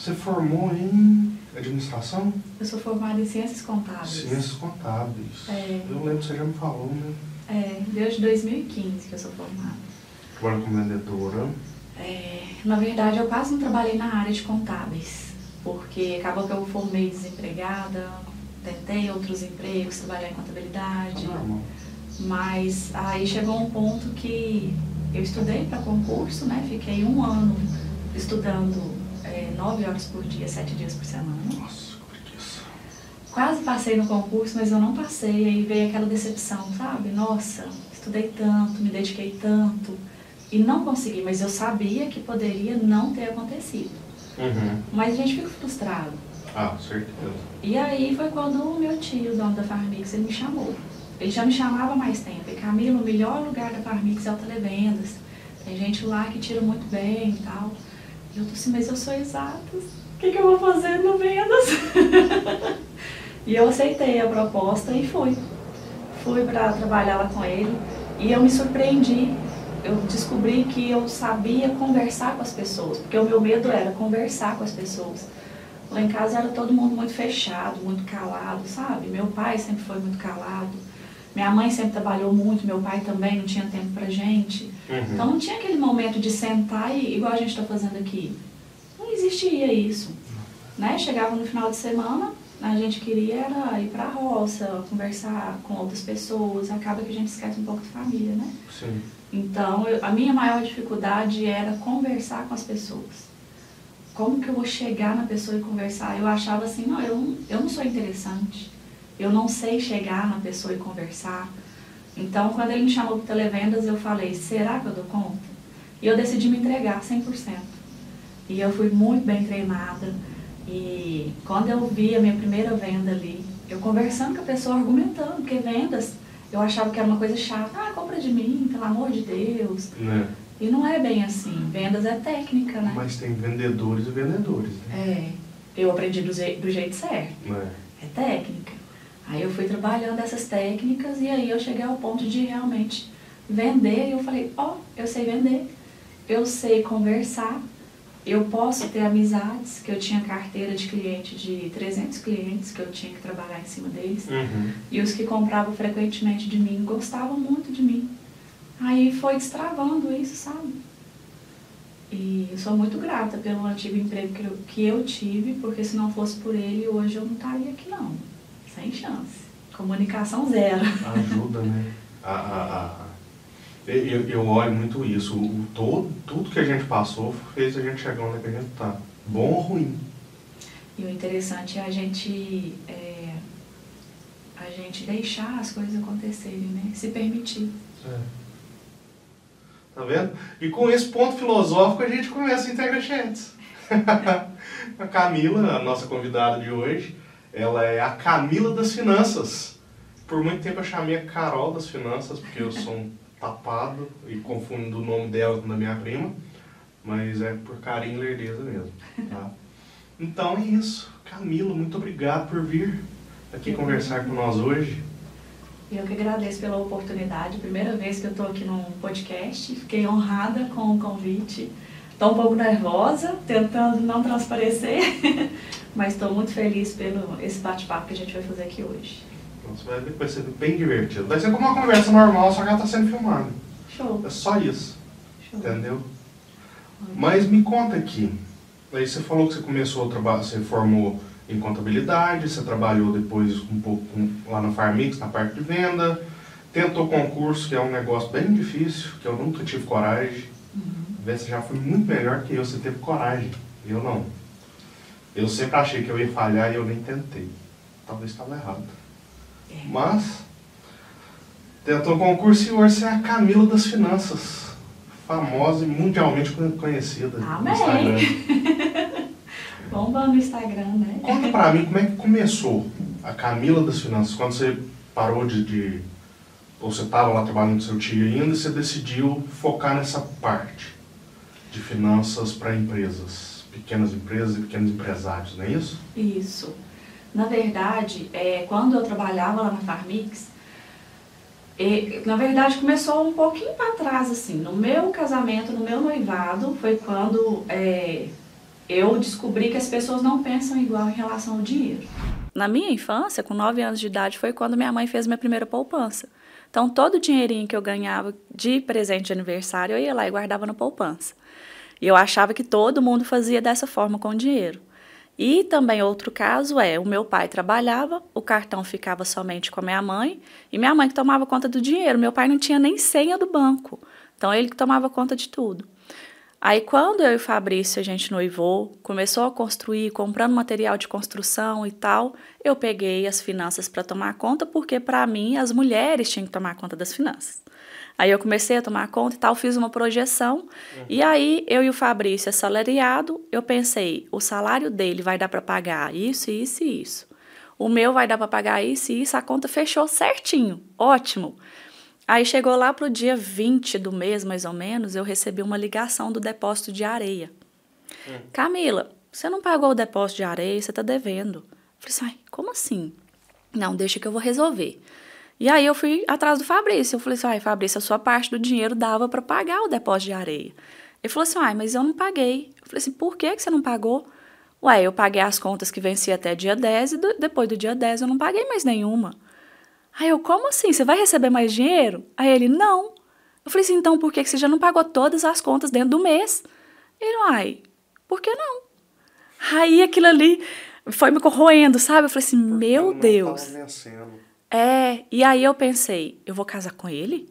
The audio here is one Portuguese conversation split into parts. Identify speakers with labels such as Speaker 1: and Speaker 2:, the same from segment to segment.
Speaker 1: Você formou em administração?
Speaker 2: Eu sou formada em ciências contábeis.
Speaker 1: Ciências contábeis.
Speaker 2: É.
Speaker 1: Eu lembro que você já me falou, né?
Speaker 2: É, desde 2015 que eu sou formada.
Speaker 1: Trabalha como vendedora.
Speaker 2: É, na verdade, eu quase não trabalhei na área de contábeis, porque acabou que eu formei desempregada, tentei outros empregos, trabalhar em contabilidade,
Speaker 1: Tá normal.
Speaker 2: mas aí chegou um ponto que eu estudei para concurso, né? Fiquei um ano estudando nove horas por dia, sete dias por semana.
Speaker 1: Nossa, que preguiça.
Speaker 2: Quase passei no concurso, mas eu não passei. Aí veio aquela decepção, sabe? Nossa, estudei tanto, me dediquei tanto e não consegui. Mas eu sabia que poderia não ter acontecido.
Speaker 1: Uhum.
Speaker 2: Mas a gente fica frustrado.
Speaker 1: Ah, certeza.
Speaker 2: E aí foi quando o meu tio, o dono da Farmix, ele me chamou. Ele já me chamava há mais tempo. E Camila, o melhor lugar da Farmix é o Televendas. Tem gente lá que tira muito bem e tal. E eu assim, mas eu sou exatas. O que, que eu vou fazer no Vendas? e eu aceitei a proposta e fui. Fui para trabalhar lá com ele. E eu me surpreendi. Eu descobri que eu sabia conversar com as pessoas. Porque o meu medo era conversar com as pessoas. Lá em casa era todo mundo muito fechado, muito calado, sabe? Meu pai sempre foi muito calado. Minha mãe sempre trabalhou muito, meu pai também não tinha tempo pra gente.
Speaker 1: Uhum.
Speaker 2: Então não tinha aquele momento de sentar e, igual a gente está fazendo aqui. Não existia isso. Né? Chegava no final de semana, a gente queria era ir pra roça, conversar com outras pessoas, acaba que a gente esquece um pouco de família, né?
Speaker 1: Sim.
Speaker 2: Então, eu- a minha maior dificuldade era conversar com as pessoas. Como que eu vou chegar na pessoa e conversar? Eu achava assim, não, eu, não- eu não sou interessante. Eu não sei chegar na pessoa e conversar. Então, quando ele me chamou para televendas, eu falei, será que eu dou conta? E eu decidi me entregar 100%. E eu fui muito bem treinada. E quando eu vi a minha primeira venda ali, eu conversando com a pessoa, argumentando, porque vendas, eu achava que era uma coisa chata. Ah, compra de mim, pelo amor de Deus.
Speaker 1: Né?
Speaker 2: E não é bem assim. Vendas é técnica, né?
Speaker 1: Mas tem vendedores e vendedores, né?
Speaker 2: É. Eu aprendi do, je- do jeito certo.
Speaker 1: Né?
Speaker 2: É técnica. Aí eu fui trabalhando essas técnicas e aí eu cheguei ao ponto de realmente vender. E eu falei, ó, eu sei vender, eu sei conversar, eu posso ter amizades, que eu tinha carteira de cliente de 300 clientes que eu tinha que trabalhar em cima deles.
Speaker 1: Uhum.
Speaker 2: E os que compravam frequentemente de mim gostavam muito de mim. Aí foi destravando isso, sabe? E eu sou muito grata pelo antigo emprego que eu, que eu tive, porque se não fosse por ele, hoje eu não estaria aqui não. Sem chance. Comunicação zero.
Speaker 1: Ajuda, né? A, a, a- Eu, eu olho muito isso. O, todo, tudo que a gente passou fez a gente chegar onde a gente tá. Bom ou ruim?
Speaker 2: E o interessante é a gente, é, a gente deixar as coisas acontecerem, né? Se permitir.
Speaker 1: É. Tá vendo? E com esse ponto filosófico a gente começa a Integra Chats. a Camila, a nossa convidada de hoje, ela é a Camila das Finanças. Por muito tempo eu chamei a Carol das Finanças, porque eu sou um tapado e confundo o nome dela com da minha prima. Mas é por carinho e lerdeza mesmo. Tá? Então é isso. Camila, muito obrigado por vir aqui conversar com nós hoje.
Speaker 2: Eu que agradeço pela oportunidade. Primeira vez que eu estou aqui num podcast. Fiquei honrada com o convite. Estou um pouco nervosa, tentando não transparecer, mas estou muito feliz pelo esse bate-papo que a gente vai fazer aqui hoje.
Speaker 1: Então, você vai ver que vai ser bem divertido. Vai ser como uma conversa normal, só que ela está sendo filmada.
Speaker 2: Show.
Speaker 1: É só isso,
Speaker 2: Show.
Speaker 1: entendeu? Mas me conta aqui. Aí você falou que você começou a trabalhar, você formou em contabilidade, você trabalhou depois um pouco lá na Farmix, na parte de venda, tentou concurso, que é um negócio bem difícil, que eu nunca tive coragem.
Speaker 2: Uhum.
Speaker 1: Você já foi muito melhor que eu, você teve coragem. Eu não. Eu sempre achei que eu ia falhar e eu nem tentei. Talvez estava errado.
Speaker 2: É.
Speaker 1: Mas, tentou concurso e hoje você é a Camila das Finanças. Famosa e mundialmente con- conhecida
Speaker 2: Amém.
Speaker 1: no Instagram.
Speaker 2: Bomba no Instagram, né?
Speaker 1: Conta pra mim como é que começou a Camila das Finanças. Quando você parou de... de ou você estava lá trabalhando com seu tio ainda e você decidiu focar nessa parte de finanças para empresas. Pequenas empresas e pequenos empresários, não é isso?
Speaker 2: Isso. Na verdade, é, quando eu trabalhava lá na Farmix, e, na verdade começou um pouquinho para trás, assim. No meu casamento, no meu noivado, foi quando é, eu descobri que as pessoas não pensam igual em relação ao dinheiro. Na minha infância, com 9 anos de idade, foi quando minha mãe fez minha primeira poupança. Então, todo o dinheirinho que eu ganhava de presente de aniversário, eu ia lá e guardava na poupança. E eu achava que todo mundo fazia dessa forma com o dinheiro. E também outro caso é, o meu pai trabalhava, o cartão ficava somente com a minha mãe, e minha mãe que tomava conta do dinheiro. Meu pai não tinha nem senha do banco. Então ele que tomava conta de tudo. Aí quando eu e o Fabrício a gente noivou, começou a construir, comprando material de construção e tal, eu peguei as finanças para tomar conta, porque para mim as mulheres tinham que tomar conta das finanças. Aí eu comecei a tomar conta e tal, fiz uma projeção. Uhum. E aí eu e o Fabrício assalariado, eu pensei, o salário dele vai dar para pagar isso, isso e isso. O meu vai dar para pagar isso e isso, a conta fechou certinho. Ótimo. Aí chegou lá pro dia 20 do mês, mais ou menos, eu recebi uma ligação do depósito de areia. Hum. Camila, você não pagou o depósito de areia, você tá devendo. Eu falei assim, como assim? Não, deixa que eu vou resolver. E aí eu fui atrás do Fabrício. Eu falei assim, ai, Fabrício, a sua parte do dinheiro dava para pagar o depósito de areia. Ele falou assim, ai, mas eu não paguei. Eu falei assim, por que, que você não pagou? Ué, eu paguei as contas que vencia até dia 10 e do, depois do dia 10 eu não paguei mais nenhuma. Aí eu, como assim? Você vai receber mais dinheiro? Aí ele, não. Eu falei assim, então por que você já não pagou todas as contas dentro do mês? Ele, ai, por que não? Aí aquilo ali foi me corroendo, sabe? Eu falei assim, Porque meu Deus. É, e aí eu pensei, eu vou casar com ele?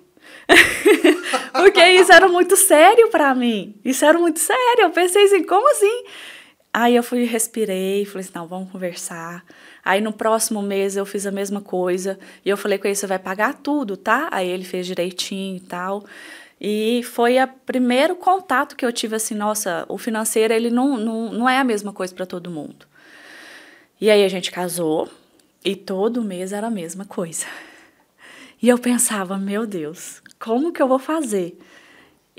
Speaker 2: Porque isso era muito sério para mim. Isso era muito sério. Eu pensei assim, como assim? Aí eu fui, respirei, falei assim, não, vamos conversar. Aí no próximo mês eu fiz a mesma coisa. E eu falei com ele, você vai pagar tudo, tá? Aí ele fez direitinho e tal. E foi o primeiro contato que eu tive assim, nossa, o financeiro ele não, não, não é a mesma coisa para todo mundo. E aí a gente casou e todo mês era a mesma coisa. E eu pensava, meu Deus, como que eu vou fazer?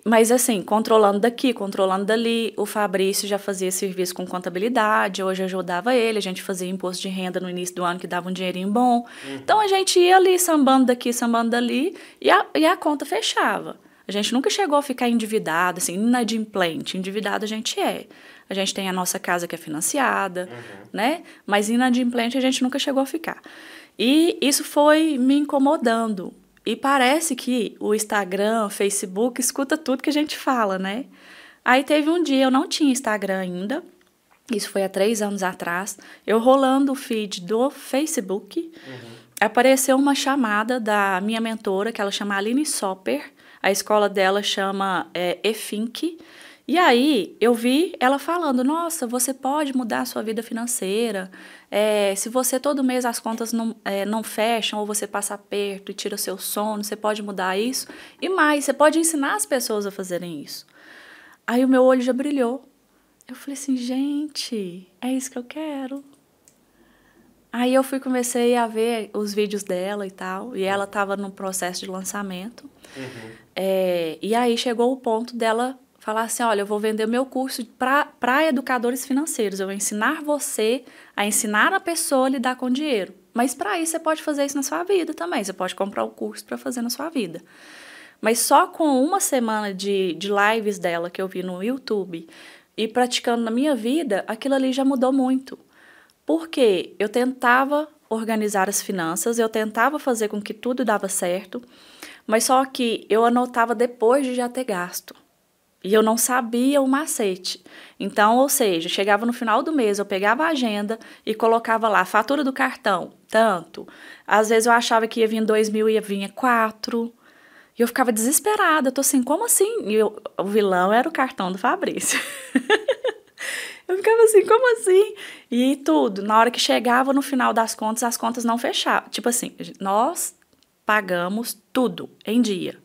Speaker 2: Mas assim, controlando daqui, controlando dali. O Fabrício já fazia serviço com contabilidade, hoje ajudava ele, a gente fazia imposto de renda no início do ano que dava um dinheirinho bom. Uhum. Então a gente ia ali, sambando daqui, sambando dali, e a, e a conta fechava. A gente nunca chegou a ficar endividado, assim, inadimplente. Endividado a gente é. A gente tem a nossa casa que é financiada, uhum. né? Mas inadimplente a gente nunca chegou a ficar. E isso foi me incomodando, e parece que o Instagram, o Facebook, escuta tudo que a gente fala, né? Aí teve um dia, eu não tinha Instagram ainda, isso foi há três anos atrás, eu rolando o feed do Facebook, uhum. apareceu uma chamada da minha mentora, que ela chama Aline Soper, a escola dela chama é, EFINC, e aí eu vi ela falando: nossa, você pode mudar a sua vida financeira. É, se você todo mês as contas não, é, não fecham ou você passa perto e tira seu sono, você pode mudar isso. E mais, você pode ensinar as pessoas a fazerem isso. Aí o meu olho já brilhou. Eu falei assim, gente, é isso que eu quero. Aí eu fui comecei a ver os vídeos dela e tal, e ela estava no processo de lançamento. Uhum. É, e aí chegou o ponto dela falar assim: olha, eu vou vender meu curso para educadores financeiros. Eu vou ensinar você a ensinar a pessoa a lidar com dinheiro. Mas para isso você pode fazer isso na sua vida também. Você pode comprar o curso para fazer na sua vida. Mas só com uma semana de, de lives dela que eu vi no YouTube e praticando na minha vida, aquilo ali já mudou muito. Porque eu tentava organizar as finanças, eu tentava fazer com que tudo dava certo, mas só que eu anotava depois de já ter gasto. E eu não sabia o macete. Então, ou seja, chegava no final do mês, eu pegava a agenda e colocava lá, fatura do cartão, tanto. Às vezes eu achava que ia vir dois mil e ia vir quatro. E eu ficava desesperada. Eu tô assim, como assim? E eu, o vilão era o cartão do Fabrício. eu ficava assim, como assim? E tudo. Na hora que chegava no final das contas, as contas não fechavam. Tipo assim, nós pagamos tudo em dia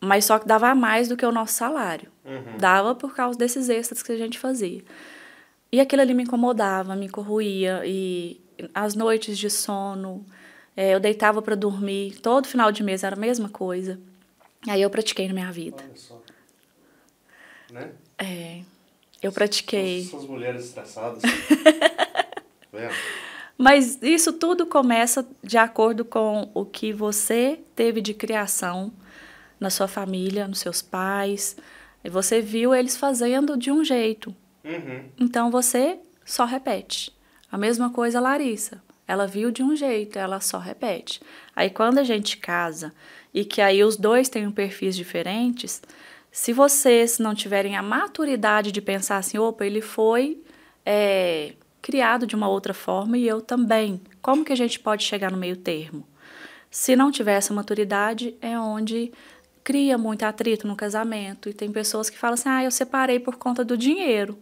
Speaker 2: mas só que dava mais do que o nosso salário. Uhum. Dava por causa desses extras que a gente fazia. E aquilo ali me incomodava, me corroía. E as noites de sono, é, eu deitava para dormir. Todo final de mês era a mesma coisa. Aí eu pratiquei na minha vida. Olha só.
Speaker 1: Né?
Speaker 2: É. Eu pratiquei.
Speaker 1: Essas mulheres estressadas.
Speaker 2: Mas isso tudo começa de acordo com o que você teve de criação na sua família, nos seus pais. E você viu eles fazendo de um jeito.
Speaker 1: Uhum.
Speaker 2: Então você só repete. A mesma coisa a Larissa. Ela viu de um jeito, ela só repete. Aí quando a gente casa e que aí os dois têm um perfis diferentes, se vocês não tiverem a maturidade de pensar assim, opa, ele foi é, criado de uma outra forma e eu também. Como que a gente pode chegar no meio termo? Se não tiver essa maturidade, é onde cria muito atrito no casamento. E tem pessoas que falam assim: ah, eu separei por conta do dinheiro.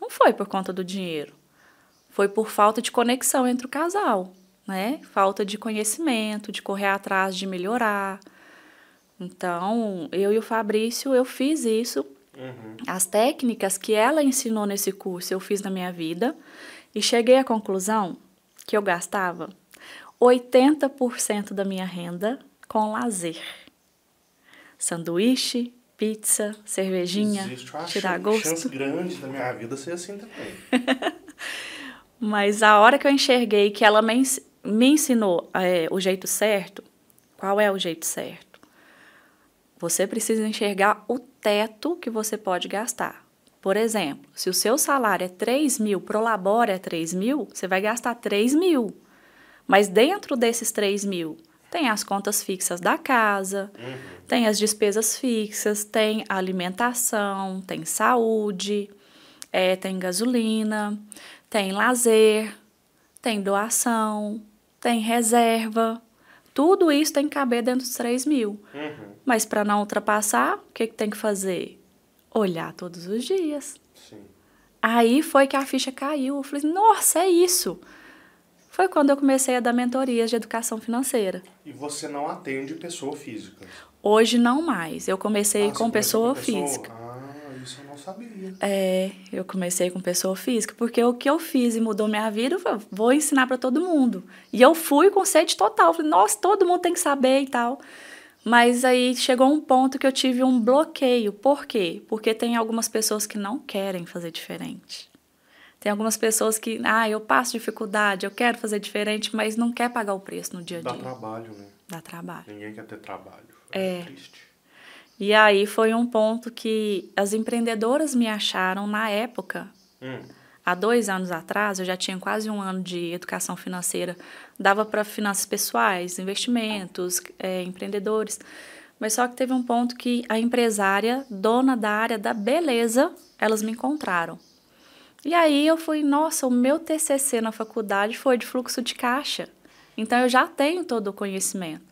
Speaker 2: Não foi por conta do dinheiro. Foi por falta de conexão entre o casal, né? Falta de conhecimento, de correr atrás de melhorar. Então, eu e o Fabrício, eu fiz isso.
Speaker 1: Uhum.
Speaker 2: As técnicas que ela ensinou nesse curso, eu fiz na minha vida. E cheguei à conclusão que eu gastava 80% da minha renda com lazer. Sanduíche, pizza, cervejinha,
Speaker 1: Existe uma
Speaker 2: tirar gosto.
Speaker 1: chance grande da minha vida ser assim também.
Speaker 2: Mas a hora que eu enxerguei que ela me, me ensinou é, o jeito certo, qual é o jeito certo? Você precisa enxergar o teto que você pode gastar. Por exemplo, se o seu salário é 3 mil, pro labore é 3 mil, você vai gastar 3 mil. Mas dentro desses 3 mil, tem as contas fixas da casa, tem as despesas fixas, tem alimentação, tem saúde, é, tem gasolina, tem lazer, tem doação, tem reserva. Tudo isso tem que caber dentro dos 3 mil.
Speaker 1: Uhum.
Speaker 2: Mas para não ultrapassar, o que, que tem que fazer? Olhar todos os dias.
Speaker 1: Sim.
Speaker 2: Aí foi que a ficha caiu. Eu falei, nossa, é isso. Foi quando eu comecei a dar mentorias de educação financeira.
Speaker 1: E você não atende pessoa física.
Speaker 2: Hoje não mais. Eu comecei
Speaker 1: Ah,
Speaker 2: com pessoa
Speaker 1: com
Speaker 2: física.
Speaker 1: Ah, isso eu não sabia.
Speaker 2: É, eu comecei com pessoa física, porque o que eu fiz e mudou minha vida, eu falei, vou ensinar para todo mundo. E eu fui com sede total, falei, nossa, todo mundo tem que saber e tal. Mas aí chegou um ponto que eu tive um bloqueio. Por quê? Porque tem algumas pessoas que não querem fazer diferente. Tem algumas pessoas que, ah, eu passo dificuldade, eu quero fazer diferente, mas não quer pagar o preço no dia a
Speaker 1: Dá
Speaker 2: dia.
Speaker 1: trabalho, né?
Speaker 2: Dá trabalho.
Speaker 1: Ninguém quer ter trabalho.
Speaker 2: É.
Speaker 1: triste.
Speaker 2: E aí foi um ponto que as empreendedoras me acharam na época
Speaker 1: Hum.
Speaker 2: Há dois anos atrás, eu já tinha quase um ano de educação financeira, dava para finanças pessoais, investimentos, eh, empreendedores. Mas só que teve um ponto que a empresária, dona da área da beleza, elas me encontraram. E aí eu fui, nossa, o meu TCC na faculdade foi de fluxo de caixa. Então eu já tenho todo o conhecimento.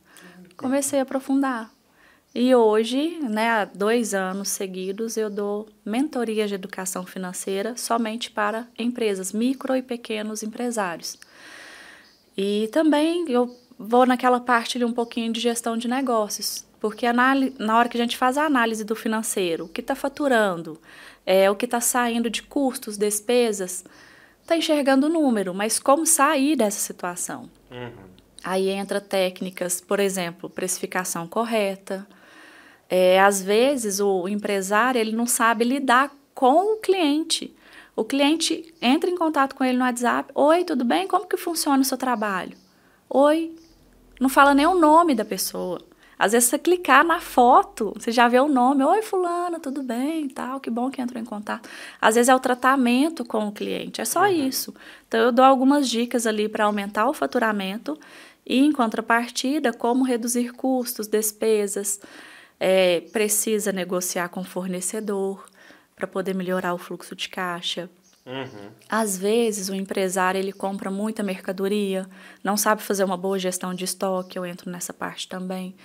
Speaker 2: Comecei a aprofundar. E hoje, né, há dois anos seguidos, eu dou mentorias de educação financeira somente para empresas, micro e pequenos empresários. E também eu vou naquela parte de um pouquinho de gestão de negócios, porque na hora que a gente faz a análise do financeiro, o que está faturando, é, o que está saindo de custos, despesas, está enxergando o número, mas como sair dessa situação?
Speaker 1: Uhum.
Speaker 2: Aí entra técnicas, por exemplo, precificação correta. É, às vezes o empresário ele não sabe lidar com o cliente. O cliente entra em contato com ele no WhatsApp. Oi, tudo bem? Como que funciona o seu trabalho? Oi. Não fala nem o nome da pessoa. Às vezes você clicar na foto, você já vê o nome. Oi, fulana, tudo bem? Tal, que bom que entrou em contato. Às vezes é o tratamento com o cliente, é só isso. Então eu dou algumas dicas ali para aumentar o faturamento e, em contrapartida, como reduzir custos, despesas. É, precisa negociar com o fornecedor para poder melhorar o fluxo de caixa.
Speaker 1: Uhum.
Speaker 2: Às vezes o empresário ele compra muita mercadoria, não sabe fazer uma boa gestão de estoque, eu entro nessa parte também.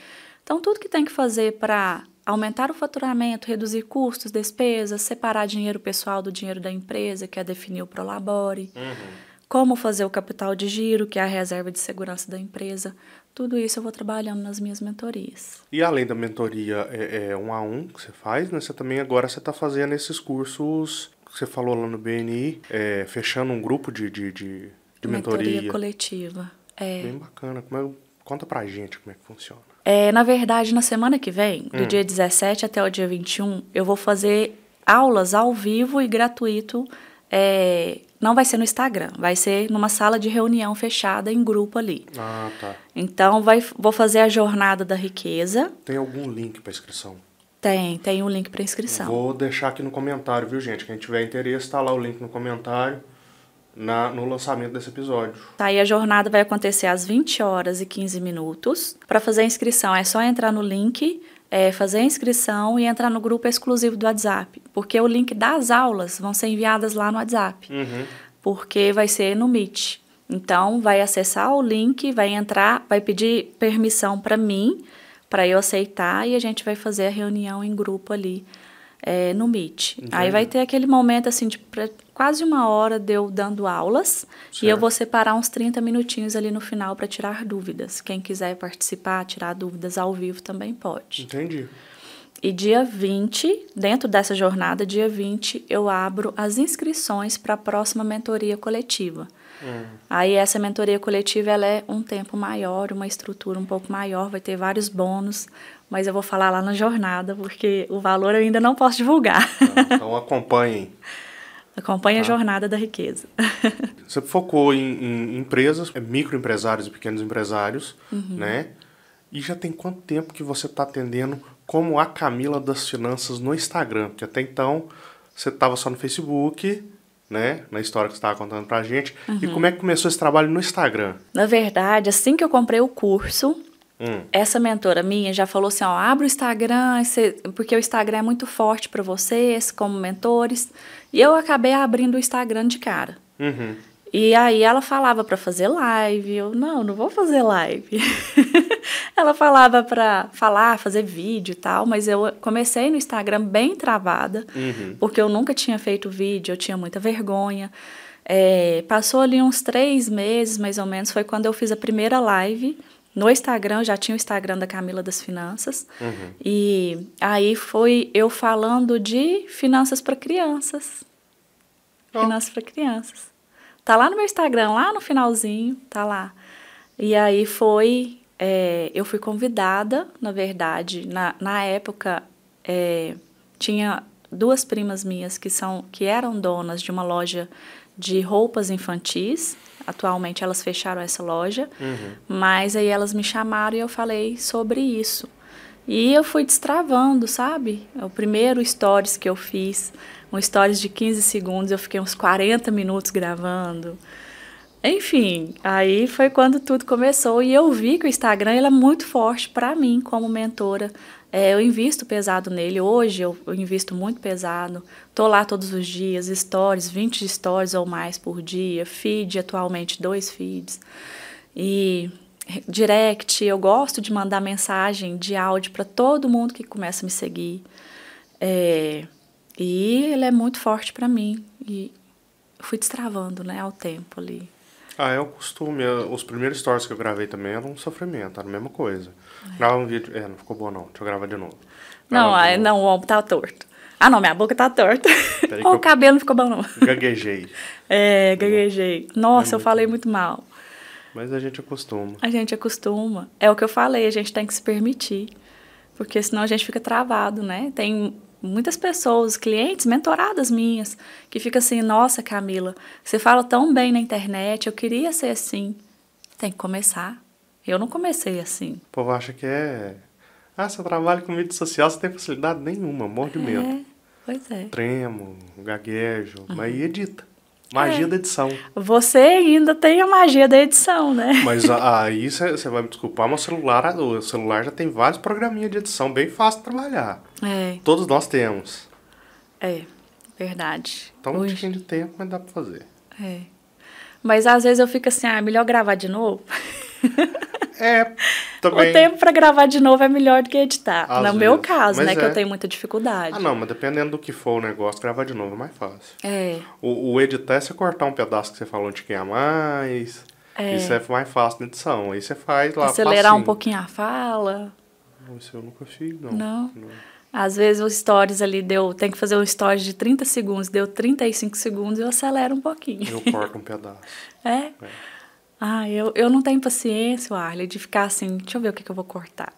Speaker 2: Então tudo que tem que fazer para aumentar o faturamento, reduzir custos, despesas, separar dinheiro pessoal do dinheiro da empresa, que é definir o Prolabore,
Speaker 1: Uhum.
Speaker 2: Como fazer o capital de giro, que é a reserva de segurança da empresa. Tudo isso eu vou trabalhando nas minhas mentorias.
Speaker 1: E além da mentoria é, é um a um que você faz, né? Você também agora você está fazendo esses cursos que você falou lá no BNI, é, fechando um grupo de, de, de, de mentoria.
Speaker 2: coletiva. É.
Speaker 1: Bem bacana. Como é- conta pra gente como é que funciona.
Speaker 2: É, na verdade, na semana que vem, do
Speaker 1: Hum.
Speaker 2: dia 17 até o dia 21, eu vou fazer aulas ao vivo e gratuito. é, não vai ser no Instagram, vai ser numa sala de reunião fechada em grupo ali.
Speaker 1: Ah, tá.
Speaker 2: Então, vai, vou fazer a jornada da riqueza.
Speaker 1: Tem algum link para inscrição?
Speaker 2: Tem, tem um link para inscrição.
Speaker 1: Vou deixar aqui no comentário, viu, gente? Quem tiver interesse, tá lá o link no comentário na, no lançamento desse episódio.
Speaker 2: Tá, e a jornada vai acontecer às 20 horas e 15 minutos. Para fazer a inscrição é só entrar no link, é, fazer a inscrição e entrar no grupo exclusivo do WhatsApp, porque o link das aulas vão ser enviadas lá no WhatsApp,
Speaker 1: Uhum.
Speaker 2: porque vai ser no Meet. Então, vai acessar o link, vai entrar, vai pedir permissão para mim, para eu aceitar, e a gente vai fazer a reunião em grupo ali é, no Meet. Aí
Speaker 1: Entendi.
Speaker 2: vai ter aquele momento, assim, de quase uma hora de eu dando aulas, e eu
Speaker 1: Certo.
Speaker 2: vou separar uns 30 minutinhos ali no final para tirar dúvidas. Quem quiser participar, tirar dúvidas ao vivo também pode.
Speaker 1: Entendi.
Speaker 2: E dia 20, dentro dessa jornada, dia 20, eu abro as inscrições para a próxima mentoria coletiva.
Speaker 1: Hum.
Speaker 2: Aí essa mentoria coletiva ela é um tempo maior, uma estrutura um pouco maior, vai ter vários bônus, mas eu vou falar lá na jornada, porque o valor eu ainda não posso divulgar.
Speaker 1: Tá, Então acompanhem.
Speaker 2: Acompanhe
Speaker 1: Tá.
Speaker 2: a jornada da riqueza.
Speaker 1: Você focou em, em empresas, é, microempresários e pequenos empresários,
Speaker 2: Uhum.
Speaker 1: né? E já tem quanto tempo que você está atendendo como a Camila das Finanças no Instagram? Porque até então você estava só no Facebook, né? Na história que você estava contando pra gente. E
Speaker 2: Uhum.
Speaker 1: como é que começou esse trabalho no Instagram?
Speaker 2: Na verdade, assim que eu comprei o curso,
Speaker 1: Hum,
Speaker 2: essa mentora minha já falou assim, ó, abre o Instagram, porque o Instagram é muito forte para vocês como mentores. E eu acabei abrindo o Instagram de cara.
Speaker 1: uhum.
Speaker 2: E aí ela falava para fazer live, eu não, não vou fazer live. ela falava para falar, fazer vídeo e tal, mas eu comecei no Instagram bem travada,
Speaker 1: Uhum.
Speaker 2: porque eu nunca tinha feito vídeo, eu tinha muita vergonha. É, passou ali uns três meses, mais ou menos, foi quando eu fiz a primeira live no Instagram, já tinha o Instagram da Camila das Finanças.
Speaker 1: Uhum.
Speaker 2: E aí foi eu falando de finanças para crianças.
Speaker 1: Ó.
Speaker 2: Finanças para crianças. Tá lá no meu Instagram, lá no finalzinho, tá lá. E aí foi. é, eu fui convidada, na verdade, na, na época é, tinha duas primas minhas que são que eram donas de uma loja de roupas infantis. Atualmente elas fecharam essa loja,
Speaker 1: Uhum.
Speaker 2: mas aí elas me chamaram e eu falei sobre isso. E eu fui destravando, sabe? O primeiro stories que eu fiz, um stories de 15 segundos, eu fiquei uns 40 minutos gravando. Enfim, aí foi quando tudo começou e eu vi que o Instagram ele é muito forte para mim como mentora. É, eu invisto pesado nele. Hoje eu, invisto muito pesado. Tô lá todos os dias, stories, 20 stories ou mais por dia, feed atualmente dois feeds. E direct, eu gosto de mandar mensagem de áudio para todo mundo que começa a me seguir. É, e ele é muito forte para mim. E fui destravando, né, ao tempo ali.
Speaker 1: Ah, é o costume. Os primeiros stories que eu gravei também eram um sofrimento, era a mesma coisa. Grava um vídeo. É, não ficou bom não. Deixa eu gravar de novo.
Speaker 2: Não, ai,
Speaker 1: novo.
Speaker 2: não, o ombro tá torto. Ah, não, minha boca tá torta. Ou
Speaker 1: eu-
Speaker 2: o cabelo não ficou bom, não.
Speaker 1: Gaguejei.
Speaker 2: É, gaguejei. Nossa, eu
Speaker 1: muito
Speaker 2: falei
Speaker 1: bom.
Speaker 2: muito mal.
Speaker 1: Mas a gente acostuma.
Speaker 2: A gente acostuma. É o que eu falei, a gente tem que se permitir. Porque senão a gente fica travado, né? Tem muitas pessoas, clientes, mentoradas minhas, que ficam assim: nossa, Camila, você fala tão bem na internet, eu queria ser assim. Tem que começar. Eu não comecei assim.
Speaker 1: O povo acha que é. Ah, você trabalha com mídia social, você tem facilidade nenhuma, morro de medo.
Speaker 2: É, pois é.
Speaker 1: Tremo, gaguejo, mas aí edita. Magia
Speaker 2: É.
Speaker 1: da edição.
Speaker 2: Você ainda tem a magia da edição, né?
Speaker 1: Mas aí você vai me desculpar, mas o celular, o celular já tem vários programinhas de edição bem fácil de trabalhar.
Speaker 2: É,
Speaker 1: Todos nós temos.
Speaker 2: é, verdade.
Speaker 1: Então, um
Speaker 2: Hoje-
Speaker 1: tiquinho de tempo, mas dá pra fazer.
Speaker 2: É. Mas às vezes eu fico assim, ah, é melhor gravar de novo.
Speaker 1: É, também.
Speaker 2: O tempo pra gravar de novo é melhor do que editar.
Speaker 1: Às
Speaker 2: no meu
Speaker 1: vezes.
Speaker 2: caso,
Speaker 1: Mas
Speaker 2: né, que
Speaker 1: é.
Speaker 2: eu tenho muita dificuldade.
Speaker 1: Ah, não, mas dependendo do que for o negócio, gravar de novo é mais fácil.
Speaker 2: É,
Speaker 1: O, o editar é você cortar um pedaço que você falou de quem a mais.
Speaker 2: É.
Speaker 1: Isso é mais fácil na edição. Aí você faz lá.
Speaker 2: acelerar um
Speaker 1: facinho.
Speaker 2: pouquinho a fala.
Speaker 1: Não, Isso eu nunca fiz, não.
Speaker 2: Não. Às vezes os stories ali deu, tem que fazer um story de 30 segundos, deu 35 segundos, eu acelero um pouquinho.
Speaker 1: Eu corto um pedaço.
Speaker 2: É? Ah, eu, eu não tenho paciência, Arley, de ficar assim, deixa eu ver o que, que eu vou cortar.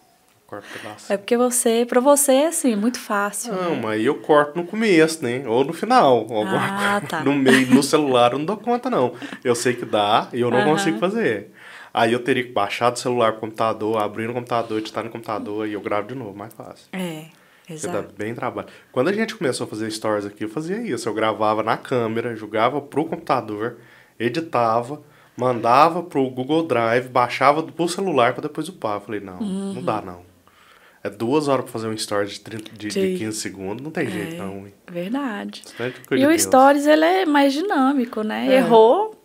Speaker 1: Corto um pedaço.
Speaker 2: É porque você, pra você é assim, muito fácil.
Speaker 1: Não,
Speaker 2: né?
Speaker 1: mas eu corto no começo, né? Ou no final. Ou
Speaker 2: Ah, tá.
Speaker 1: No meio, no celular, eu não dou conta, não. Eu sei que dá e eu não
Speaker 2: Aham.
Speaker 1: consigo fazer. Aí eu teria que baixar do celular pro computador, abrir no computador, editar no computador e eu gravo de novo, mais fácil.
Speaker 2: É.
Speaker 1: Porque dá
Speaker 2: Exato.
Speaker 1: bem trabalho. Quando a gente começou a fazer stories aqui, eu fazia isso. Eu gravava na câmera, jogava pro computador, editava, mandava pro Google Drive, baixava pro celular para depois upar. Eu falei, não, não dá não. É duas horas pra fazer um story de, 30, de, de
Speaker 2: Sim.
Speaker 1: 15 segundos, não tem jeito
Speaker 2: É.
Speaker 1: não. hein?
Speaker 2: Verdade.
Speaker 1: É de
Speaker 2: E
Speaker 1: de
Speaker 2: o
Speaker 1: Deus.
Speaker 2: Stories, ele é mais dinâmico, né?
Speaker 1: É.
Speaker 2: Errou,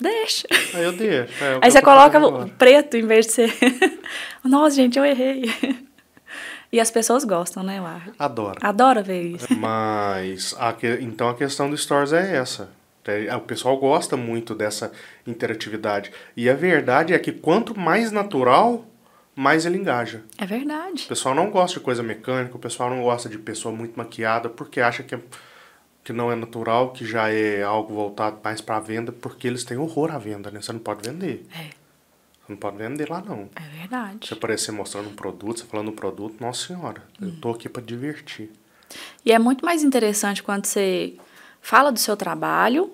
Speaker 2: deixa.
Speaker 1: Aí eu deixo. é que
Speaker 2: Aí
Speaker 1: eu
Speaker 2: você coloca preto em vez de ser. Nossa, gente, eu errei. E as pessoas gostam, né, War?
Speaker 1: Adoro.
Speaker 2: Adoro ver isso.
Speaker 1: Mas, a que- então a questão do Stories é essa. É, O pessoal gosta muito dessa interatividade. E a verdade é que quanto mais natural, mais ele engaja.
Speaker 2: É verdade.
Speaker 1: O pessoal não gosta de coisa mecânica, o pessoal não gosta de pessoa muito maquiada, porque acha que, é- que não é natural, que já é algo voltado mais para venda, porque eles têm horror à venda, né? Você não pode vender.
Speaker 2: É,
Speaker 1: Você não pode vender lá, não.
Speaker 2: é verdade.
Speaker 1: Você aparecer mostrando um produto, você falando um produto, nossa senhora, eu tô aqui para divertir.
Speaker 2: E é muito mais interessante quando você fala do seu trabalho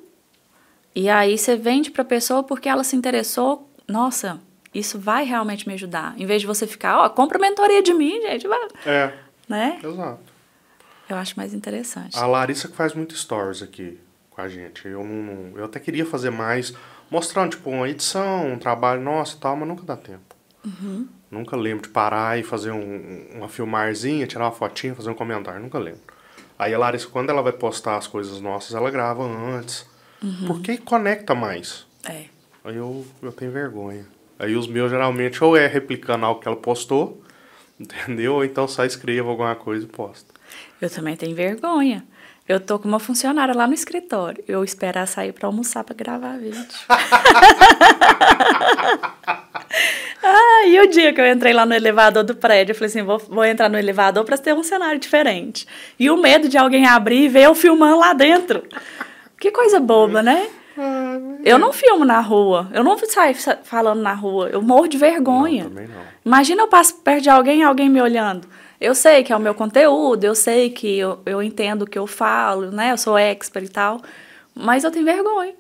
Speaker 2: e aí você vende para a pessoa porque ela se interessou. Nossa, isso vai realmente me ajudar. Em vez de você ficar, ó, compra mentoria de mim, gente, vai.
Speaker 1: É,
Speaker 2: Né?
Speaker 1: exato.
Speaker 2: Eu acho mais interessante.
Speaker 1: A Larissa que faz muito stories aqui com a gente. Eu não, eu até queria fazer mais, mostrando tipo uma edição, um trabalho nosso e tal, mas nunca dá tempo. Nunca lembro de parar e fazer um, uma filmarzinha, tirar uma fotinha, fazer um comentário, nunca lembro. Aí a Larissa, quando ela vai postar as coisas nossas, ela grava antes. Porque conecta mais.
Speaker 2: É.
Speaker 1: Aí eu, eu tenho vergonha. Aí os meus geralmente ou é replicando algo que ela postou, entendeu? Ou então só escrevo alguma coisa e posto.
Speaker 2: Eu também tenho vergonha. Eu tô com uma funcionária lá no escritório. Eu espero ela sair pra almoçar pra gravar vídeo. ah, e o dia que eu entrei lá no elevador do prédio, eu falei assim, vou, vou entrar no elevador pra ter um cenário diferente. E o medo de alguém abrir e ver eu filmando lá dentro. Que coisa boba, né? Eu não filmo na rua. Eu não saio sa- falando na rua. Eu morro de vergonha.
Speaker 1: Não, também não.
Speaker 2: Imagina eu passo perto de alguém e alguém me olhando. Eu sei que é o meu conteúdo, eu sei que eu, eu entendo o que eu falo, né? Eu sou expert e tal. Mas eu tenho vergonha.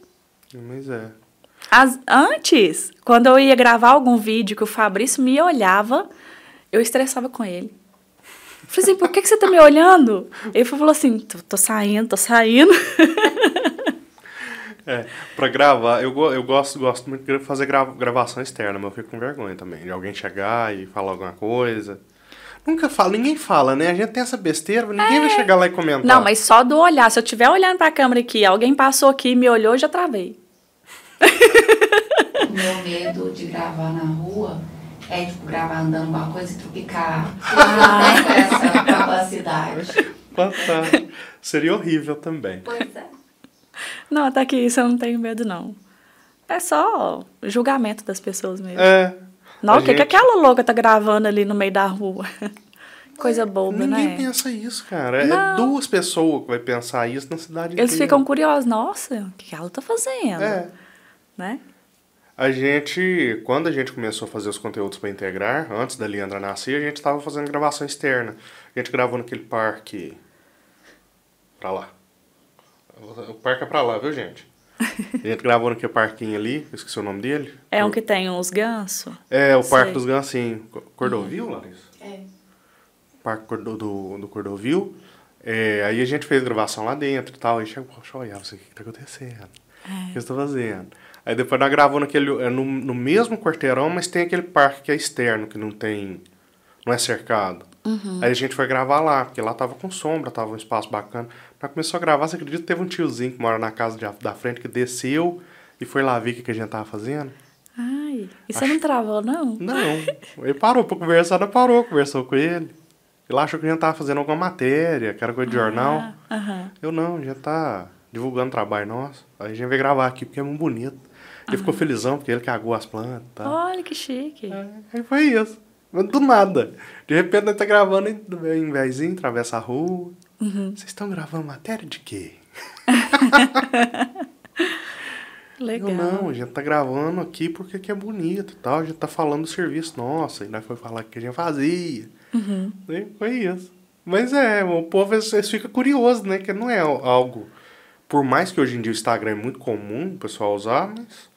Speaker 1: Mas é.
Speaker 2: As- antes, quando eu ia gravar algum vídeo que o Fabrício me olhava, eu estressava com ele. Eu Falei assim, por que, que você tá me olhando? Ele falou assim, tô, tô saindo, tô saindo.
Speaker 1: É, pra gravar, eu, eu gosto, gosto muito de fazer gra- gravação externa, mas eu fico com vergonha também. De alguém chegar e falar alguma coisa. Nunca fala, ninguém fala, né? A gente tem essa besteira, ninguém vai chegar lá e comentar.
Speaker 2: Não, mas só do olhar. Se eu estiver olhando pra câmera aqui, alguém passou aqui e me olhou, eu já travei.
Speaker 3: O meu medo de gravar na rua é, tipo, gravar andando alguma coisa e tropicar.
Speaker 2: Ah.
Speaker 3: Eu não tenho essa capacidade.
Speaker 1: Fantástico. Seria horrível também.
Speaker 3: Pois é.
Speaker 2: Não, até que isso eu não tenho medo, não. É só julgamento das pessoas mesmo.
Speaker 1: É.
Speaker 2: Não, o que, que
Speaker 1: gente-
Speaker 2: aquela louca tá gravando ali no meio da rua? Coisa boba,
Speaker 1: Ninguém
Speaker 2: né?
Speaker 1: pensa isso, cara. É
Speaker 2: Não.
Speaker 1: duas pessoas que vai pensar isso na cidade
Speaker 2: Eles
Speaker 1: inteira.
Speaker 2: ficam curiosos. Nossa, o que que ela tá fazendo?
Speaker 1: É.
Speaker 2: Né?
Speaker 1: A gente, quando a gente começou a fazer os conteúdos para integrar, antes da Leandra nascer, a gente estava fazendo gravação externa. A gente gravou naquele parque. Pra lá. O parque é pra lá, viu, gente? A gente gravou naquele parquinho ali, eu esqueci o nome dele.
Speaker 2: É um que tem uns gansos.
Speaker 1: É, o Parque
Speaker 2: Sei.
Speaker 1: dos Gansinhos. Cordovil, Larissa?
Speaker 3: É.
Speaker 1: Parque Cordo- do, do Cordovil. É, aí a gente fez gravação lá dentro e tal. Aí chegou, poxa, olha, você, o que, tá acontecendo? O que você tá fazendo? Aí depois nós gravamos naquele, é, no, no mesmo quarteirão, mas tem aquele parque que é externo, que não tem. não é cercado. Aí a gente foi gravar lá, porque lá tava com sombra, tava um espaço bacana. Nós começou a gravar, você acredita que teve um tiozinho que mora na casa de- da frente que desceu e foi lá ver o que, que a gente tava fazendo?
Speaker 2: Ai, e você não travou, não?
Speaker 1: Não. Ele parou pra conversar, não parou, conversou com ele. Ele achou que a gente tava fazendo alguma matéria, que era coisa de jornal.
Speaker 2: Ah, aham.
Speaker 1: Eu não, a gente tá divulgando trabalho nosso. Aí a gente veio gravar aqui porque é muito bonito. Ele ficou felizão porque ele cagou as plantas.
Speaker 2: Olha que chique.
Speaker 1: Aí foi isso. Mas Do nada. De repente nós tá gravando em em vezinho, atravessa a rua. Vocês estão gravando matéria de quê?
Speaker 2: Legal.
Speaker 1: Eu não, a gente tá gravando aqui porque que é bonito e tal. A gente tá falando do serviço nosso. E nós foi falar que a gente fazia.
Speaker 2: Uhum.
Speaker 1: E foi isso. Mas é, o povo vezes fica curioso, né? Que não é algo. Por mais que hoje em dia o Instagram é muito comum o pessoal usar, mas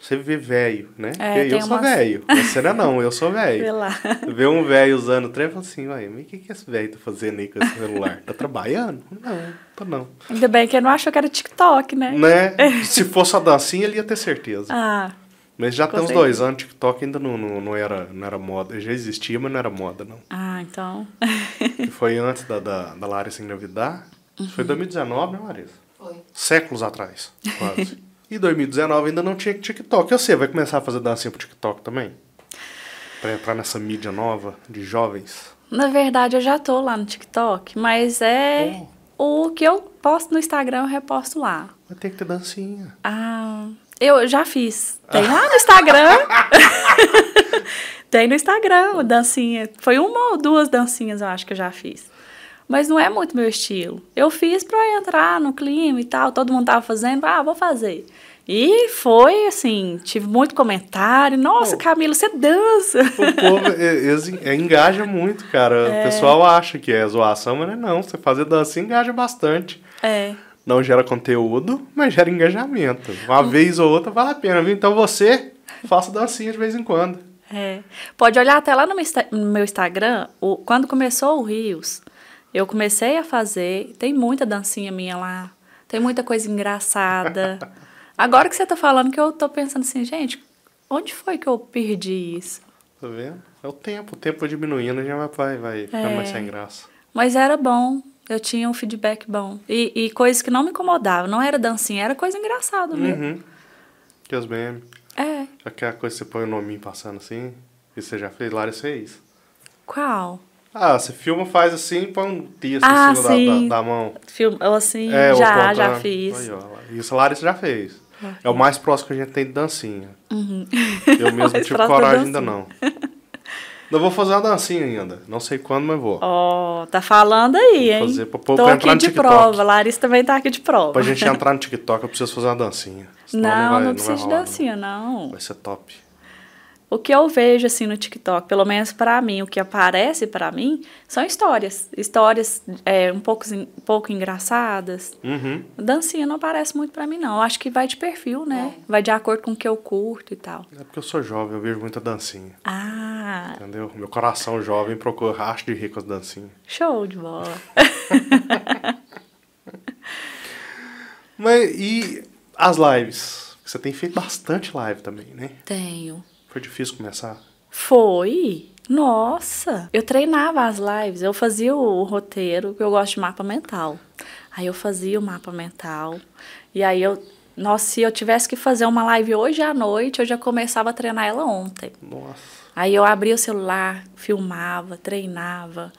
Speaker 1: Você vê velho, né?
Speaker 2: É,
Speaker 1: eu sou
Speaker 2: umas-
Speaker 1: velho. Você não é não, eu sou
Speaker 2: Vê
Speaker 1: velho.
Speaker 2: lá.
Speaker 1: Vê um velho usando o trem e fala assim, ué, mas o que, que esse velho tá fazendo aí com esse celular? Tá trabalhando? Não, tô não.
Speaker 2: Ainda bem que ele não achou que era TikTok, né?
Speaker 1: Né? Se fosse a dancinha, ele ia ter certeza.
Speaker 2: Ah,
Speaker 1: Mas já tem uns dois anos, TikTok ainda não, não, não, era, não era moda. Já existia, mas não era moda, não.
Speaker 2: ah, então.
Speaker 1: E foi antes da, da, da Larissa engravidar. Isso foi 2019, né, Larissa?
Speaker 3: Foi.
Speaker 1: Séculos atrás, quase. E 2019 ainda não tinha TikTok. E você vai começar a fazer dancinha pro TikTok também? Pra entrar nessa mídia nova de jovens?
Speaker 2: Na verdade, eu já tô lá no TikTok, mas é o que eu posto no Instagram, eu reposto lá.
Speaker 1: Vai ter que ter dancinha.
Speaker 2: Ah, eu já fiz. Tem lá no Instagram. Tem no Instagram, dancinha. Foi uma ou duas dancinhas, eu acho que eu já fiz. Mas não é muito meu estilo. Eu fiz pra entrar no clima e tal. Todo mundo tava fazendo, ah, vou fazer. E foi assim, tive muito comentário. Nossa,
Speaker 1: Pô.
Speaker 2: Camila, você dança.
Speaker 1: O povo é, en- engaja muito, cara. O pessoal acha que é zoação, mas não é não. Você fazer dancinha engaja bastante.
Speaker 2: É.
Speaker 1: Não gera conteúdo, mas gera engajamento. Uma vez ou outra vale a pena, viu? Então você faça dancinha de vez em quando.
Speaker 2: É. Pode olhar até lá no meu, Insta- no meu Instagram, o, quando começou o Rios, eu comecei a fazer, tem muita dancinha minha lá, tem muita coisa engraçada. Agora que você tá falando que eu tô pensando assim, gente, onde foi que eu perdi isso?
Speaker 1: Tá vendo? É o tempo. O tempo vai diminuindo, já vai, vai ficar
Speaker 2: É.
Speaker 1: mais sem graça.
Speaker 2: Mas era bom, eu tinha um feedback bom. E, e coisas que não me incomodavam, não era dancinha, era coisa engraçada mesmo.
Speaker 1: Uhum. Que os memes.
Speaker 2: É.
Speaker 1: Aquela coisa que você põe o nominho passando assim. E você já fez? Larissa fez.
Speaker 2: Qual?
Speaker 1: Ah, você filma, faz assim, põe um texto
Speaker 2: Ah,
Speaker 1: em cima da,
Speaker 2: sim.
Speaker 1: da, da mão.
Speaker 2: Filme, eu assim,
Speaker 1: É,
Speaker 2: já, já fiz.
Speaker 1: Aí, ó, Isso a Larissa já fez.
Speaker 2: Já
Speaker 1: É o mais próximo que a gente tem de dancinha.
Speaker 2: Uhum.
Speaker 1: Eu mesmo tive coragem ainda não. Não vou fazer uma dancinha ainda. Não sei quando, mas vou.
Speaker 2: Ó, tá falando aí, hein?
Speaker 1: fazer pra- pra
Speaker 2: Tô
Speaker 1: entrar
Speaker 2: aqui de
Speaker 1: TikTok.
Speaker 2: prova, Larissa também tá aqui de prova.
Speaker 1: Pra gente entrar no TikTok, eu preciso fazer uma dancinha. Senão
Speaker 2: Não, não,
Speaker 1: vai, vai
Speaker 2: precisa de
Speaker 1: rolar,
Speaker 2: dancinha, não.
Speaker 1: Vai ser top.
Speaker 2: O que eu vejo assim no TikTok, pelo menos pra mim, o que aparece pra mim, são histórias. Histórias é, um pouco, um pouco engraçadas.
Speaker 1: Uhum.
Speaker 2: Dancinha não aparece muito pra mim, não. Eu acho que vai de perfil, né? Vai de acordo com o que eu curto e tal.
Speaker 1: É porque eu sou jovem, eu vejo muita dancinha.
Speaker 2: Ah,
Speaker 1: Entendeu? Meu coração jovem procura racho de rico as dancinhas.
Speaker 2: show de bola.
Speaker 1: Mas e as lives? Você tem feito bastante live também, né?
Speaker 2: Tenho.
Speaker 1: Foi difícil começar?
Speaker 2: Foi? Nossa! Eu treinava as lives, eu fazia o roteiro, que eu gosto de mapa mental. Aí eu fazia o mapa mental. E aí eu. Nossa, se eu tivesse que fazer uma live hoje à noite, eu já começava a treinar ela ontem.
Speaker 1: Nossa.
Speaker 2: Aí eu abria o celular, filmava, treinava.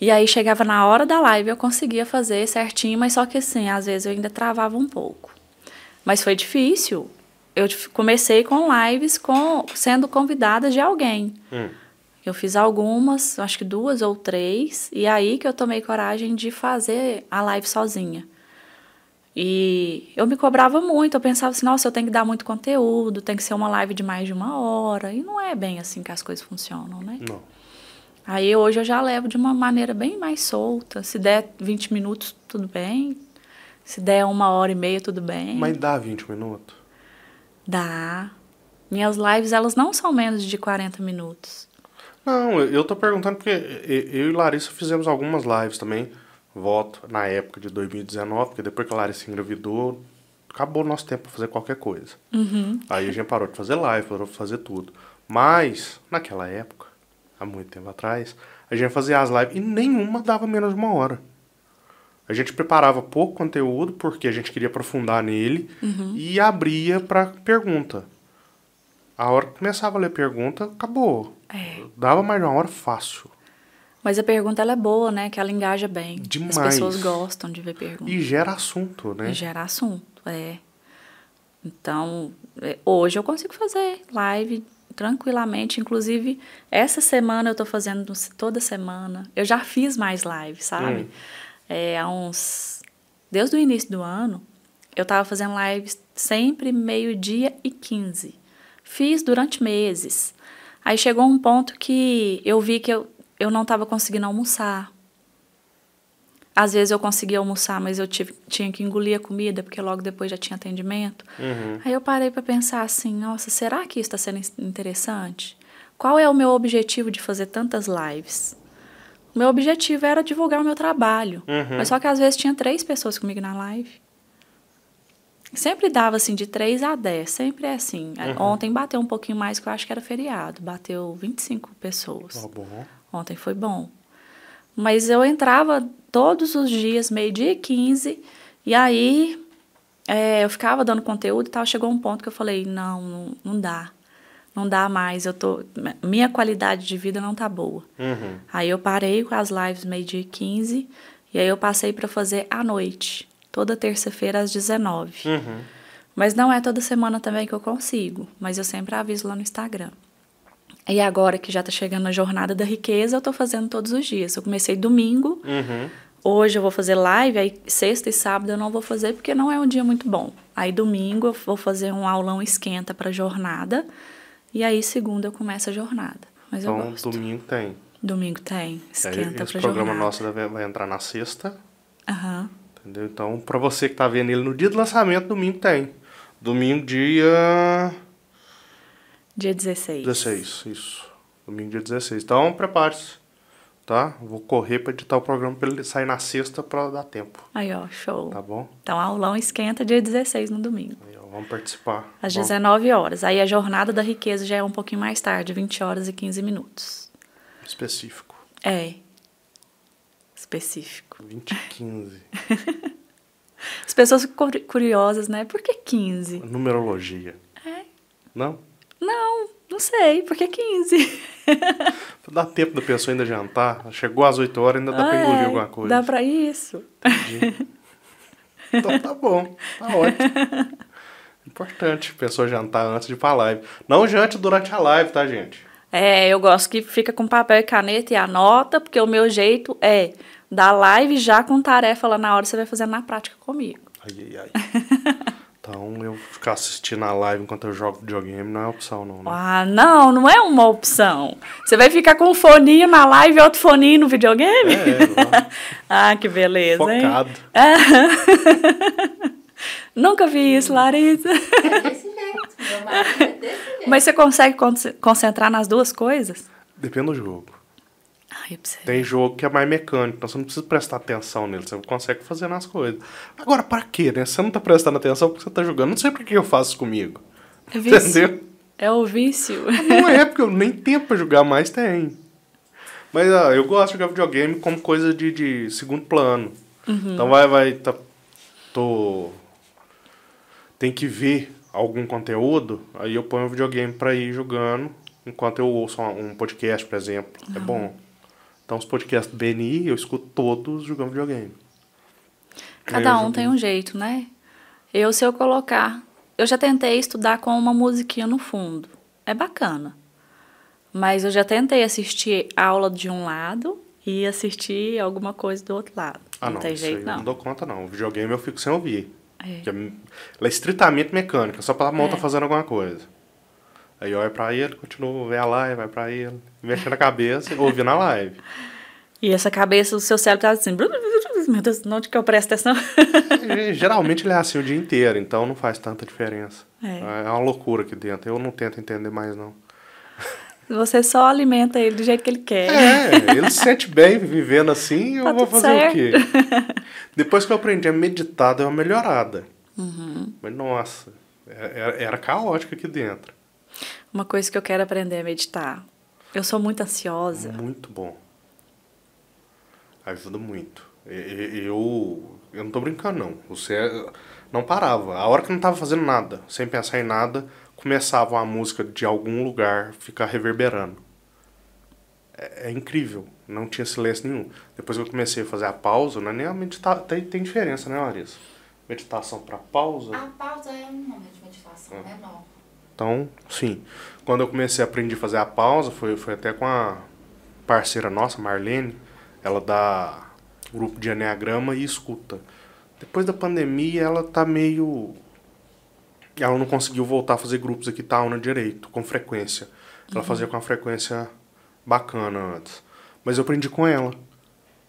Speaker 2: E aí chegava na hora da live, eu conseguia fazer certinho, mas só que assim, às vezes eu ainda travava um pouco. Mas foi difícil. Eu comecei com lives com sendo convidada de alguém.
Speaker 1: Hum.
Speaker 2: Eu fiz algumas, acho que duas ou três, e aí que eu tomei coragem de fazer a live sozinha. E eu me cobrava muito, eu pensava assim, nossa, eu tenho que dar muito conteúdo, tem que ser uma live de mais de uma hora, e não é bem assim que as coisas funcionam, né?
Speaker 1: Não.
Speaker 2: Aí hoje eu já levo de uma maneira bem mais solta, se der 20 minutos, tudo bem, se der uma hora e meia, tudo bem.
Speaker 1: Mas dá 20 minutos?
Speaker 2: Dá. Minhas lives, elas não são menos de 40 minutos.
Speaker 1: Não, eu tô perguntando porque eu e Larissa fizemos algumas lives também. Voto na época de 2019, porque depois que a Larissa engravidou, acabou o nosso tempo pra fazer qualquer coisa.
Speaker 2: Uhum.
Speaker 1: Aí a gente parou de fazer live, parou de fazer tudo. Mas, naquela época, há muito tempo atrás, a gente fazia as lives e nenhuma dava menos de uma hora. A gente preparava pouco conteúdo porque a gente queria aprofundar nele e abria pra pergunta. A hora que começava a ler pergunta, acabou.
Speaker 2: É.
Speaker 1: Dava mais de uma hora fácil.
Speaker 2: Mas a pergunta ela é boa, né? Que ela engaja bem.
Speaker 1: Demais.
Speaker 2: As pessoas gostam de ver perguntas.
Speaker 1: E gera assunto, né?
Speaker 2: E gera assunto, é. Então, é, hoje eu consigo fazer live tranquilamente. Inclusive, essa semana eu tô fazendo toda semana. Eu já fiz mais lives, sabe?
Speaker 1: Hum.
Speaker 2: É, há uns. Desde o início do ano, eu tava fazendo lives sempre meio-dia e 15. Fiz durante meses. Aí chegou um ponto que eu vi que eu, eu não estava conseguindo almoçar. às vezes eu conseguia almoçar, mas eu tive, tinha que engolir a comida, porque logo depois já tinha atendimento.
Speaker 1: Uhum.
Speaker 2: Aí eu parei para pensar assim, nossa, será que isso está sendo interessante? Qual é o meu objetivo de fazer tantas lives? O meu objetivo era divulgar o meu trabalho.
Speaker 1: Uhum.
Speaker 2: Mas só que às vezes tinha três pessoas comigo na live. Sempre dava assim de 3 a 10, sempre é assim.
Speaker 1: Uhum.
Speaker 2: Ontem bateu um pouquinho mais, que eu acho que era feriado. Bateu 25 pessoas.
Speaker 1: Tá bom.
Speaker 2: Ontem foi bom. Mas eu entrava todos os dias, meio-dia e 15, e aí é, eu ficava dando conteúdo e tal. Chegou um ponto que eu falei: não, não, não dá. Não dá mais. Eu tô, minha qualidade de vida não tá boa.
Speaker 1: Uhum.
Speaker 2: Aí eu parei com as lives meio-dia e 15, e aí eu passei para fazer à noite, toda terça-feira às 19.
Speaker 1: Uhum.
Speaker 2: Mas não é toda semana também que eu consigo, mas eu sempre aviso lá no Instagram. E agora que já tá chegando a jornada da riqueza, eu tô fazendo todos os dias. Eu comecei domingo,
Speaker 1: Uhum.
Speaker 2: hoje eu vou fazer live, aí sexta e sábado eu não vou fazer porque não é um dia muito bom. Aí domingo eu vou fazer um aulão esquenta para jornada, e aí segunda eu começo a jornada. Mas eu
Speaker 1: Então,
Speaker 2: gosto.
Speaker 1: domingo tem.
Speaker 2: Domingo tem,
Speaker 1: Aí,
Speaker 2: esquenta
Speaker 1: esse
Speaker 2: para
Speaker 1: programa
Speaker 2: jornada.
Speaker 1: nosso vai entrar na sexta,
Speaker 2: Aham.
Speaker 1: entendeu? Então, pra você que tá vendo ele no dia do lançamento, domingo tem. Domingo, dia
Speaker 2: Dia 16.
Speaker 1: 16, isso. Domingo, dia 16. Então, prepare-se, tá? Vou correr pra editar o programa pra ele sair na sexta pra dar tempo,
Speaker 2: Aí, ó, show.
Speaker 1: tá bom?
Speaker 2: Então, aulão esquenta dia 16 no domingo.
Speaker 1: Aí, vamos participar.
Speaker 2: Às
Speaker 1: Vamos-
Speaker 2: 19 horas. Aí a jornada da riqueza já é um pouquinho mais tarde, 20 horas e 15 minutos.
Speaker 1: Específico.
Speaker 2: É. Específico.
Speaker 1: 20 e 15.
Speaker 2: As pessoas ficam curi- curiosas, né? Por que 15?
Speaker 1: Numerologia.
Speaker 2: É.
Speaker 1: Não?
Speaker 2: Não, não sei. Por que 15?
Speaker 1: Dá tempo da pessoa ainda jantar. Chegou às 8 horas, ainda dá pra
Speaker 2: Ah,
Speaker 1: engolir
Speaker 2: é,
Speaker 1: alguma coisa.
Speaker 2: Dá pra isso.
Speaker 1: Então tá bom, tá ótimo. Importante, a pessoa jantar antes de ir pra live. Não jante durante a live, tá, gente?
Speaker 2: É, eu gosto que fica com papel e caneta e anota, porque o meu jeito é dar live já com tarefa lá na hora, você vai fazendo na prática comigo.
Speaker 1: Ai, ai, ai. Então, eu ficar assistindo a live enquanto eu jogo videogame não é opção, não, né?
Speaker 2: Ah, não, não é uma opção. Você vai ficar com um foninho na live e outro foninho no videogame?
Speaker 1: É,
Speaker 2: ah, que beleza, hein?
Speaker 1: focado.
Speaker 2: Nunca vi isso, Larissa.
Speaker 3: É desse jeito. Meu marido é desse jeito.
Speaker 2: Mas você consegue con- concentrar nas duas coisas?
Speaker 1: Depende do jogo.
Speaker 2: Ai, eu preciso.
Speaker 1: Tem jogo que é mais mecânico, então você não precisa prestar atenção nele, você consegue fazer nas coisas. Agora, pra quê, né? Você não tá prestando atenção porque você tá jogando. Não sei por que eu faço isso comigo.
Speaker 2: É vício.
Speaker 1: Entendeu?
Speaker 2: É o vício.
Speaker 1: Não é, porque eu nem tempo pra jogar mais tem. Mas ah, eu gosto de jogar videogame como coisa de, de segundo plano. Então vai, vai, tá, tô... Tem que ver algum conteúdo, aí eu ponho o videogame pra ir jogando, enquanto eu ouço um podcast, por exemplo. É bom. Então os podcasts do BNI eu escuto todos jogando videogame.
Speaker 2: Cada um
Speaker 1: jogo-
Speaker 2: tem um jeito, né? Eu, se eu colocar. Eu já tentei estudar com uma musiquinha no fundo. É bacana. Mas eu já tentei assistir aula de um lado e assistir alguma coisa do outro lado.
Speaker 1: Ah,
Speaker 2: não,
Speaker 1: não,
Speaker 2: tem jeito, não.
Speaker 1: não dou conta não. O videogame eu fico sem ouvir.
Speaker 2: É.
Speaker 1: Porque ela é estritamente mecânica, só pra mão
Speaker 2: É.
Speaker 1: tá fazendo alguma coisa. Aí olha pra ele, continua, vê a live, vai pra ele, mexe na cabeça, ouvindo a live.
Speaker 2: E essa cabeça do seu cérebro tá assim. Meu Deus, onde que eu presto atenção?
Speaker 1: E, geralmente ele é assim o dia inteiro, então não faz tanta diferença.
Speaker 2: É.
Speaker 1: É uma loucura aqui dentro. Eu não tento entender mais, não.
Speaker 2: Você só alimenta ele do jeito que ele quer.
Speaker 1: É, ele se sente bem vivendo assim, eu
Speaker 2: Tá
Speaker 1: vou
Speaker 2: tudo
Speaker 1: fazer
Speaker 2: certo.
Speaker 1: o quê? Depois que eu aprendi a meditar, deu uma melhorada.
Speaker 2: Uhum.
Speaker 1: Mas nossa, era, era caótico aqui dentro.
Speaker 2: Uma coisa que eu quero aprender é meditar. Eu sou muito ansiosa.
Speaker 1: Muito bom. Ajuda muito. Eu, eu não tô brincando, não. Você não parava. A hora que não tava fazendo nada, sem pensar em nada, começava uma música de algum lugar ficar reverberando. É, é incrível. Não tinha silêncio nenhum. Depois que eu comecei a fazer a pausa, não é nem a meditar. Tem, tem diferença, né, Larissa? Meditação para pausa.
Speaker 3: A pausa é um nome de meditação menor.
Speaker 1: Então, sim. Quando eu comecei a aprender a fazer a pausa, foi, foi até com a parceira nossa, Marlene. Ela dá grupo de Enneagrama e escuta. Depois da pandemia, ela tá meio. Ela não conseguiu voltar a fazer grupos aqui Tauna direito, com frequência. Ela fazia com uma frequência bacana antes. Mas eu aprendi com ela.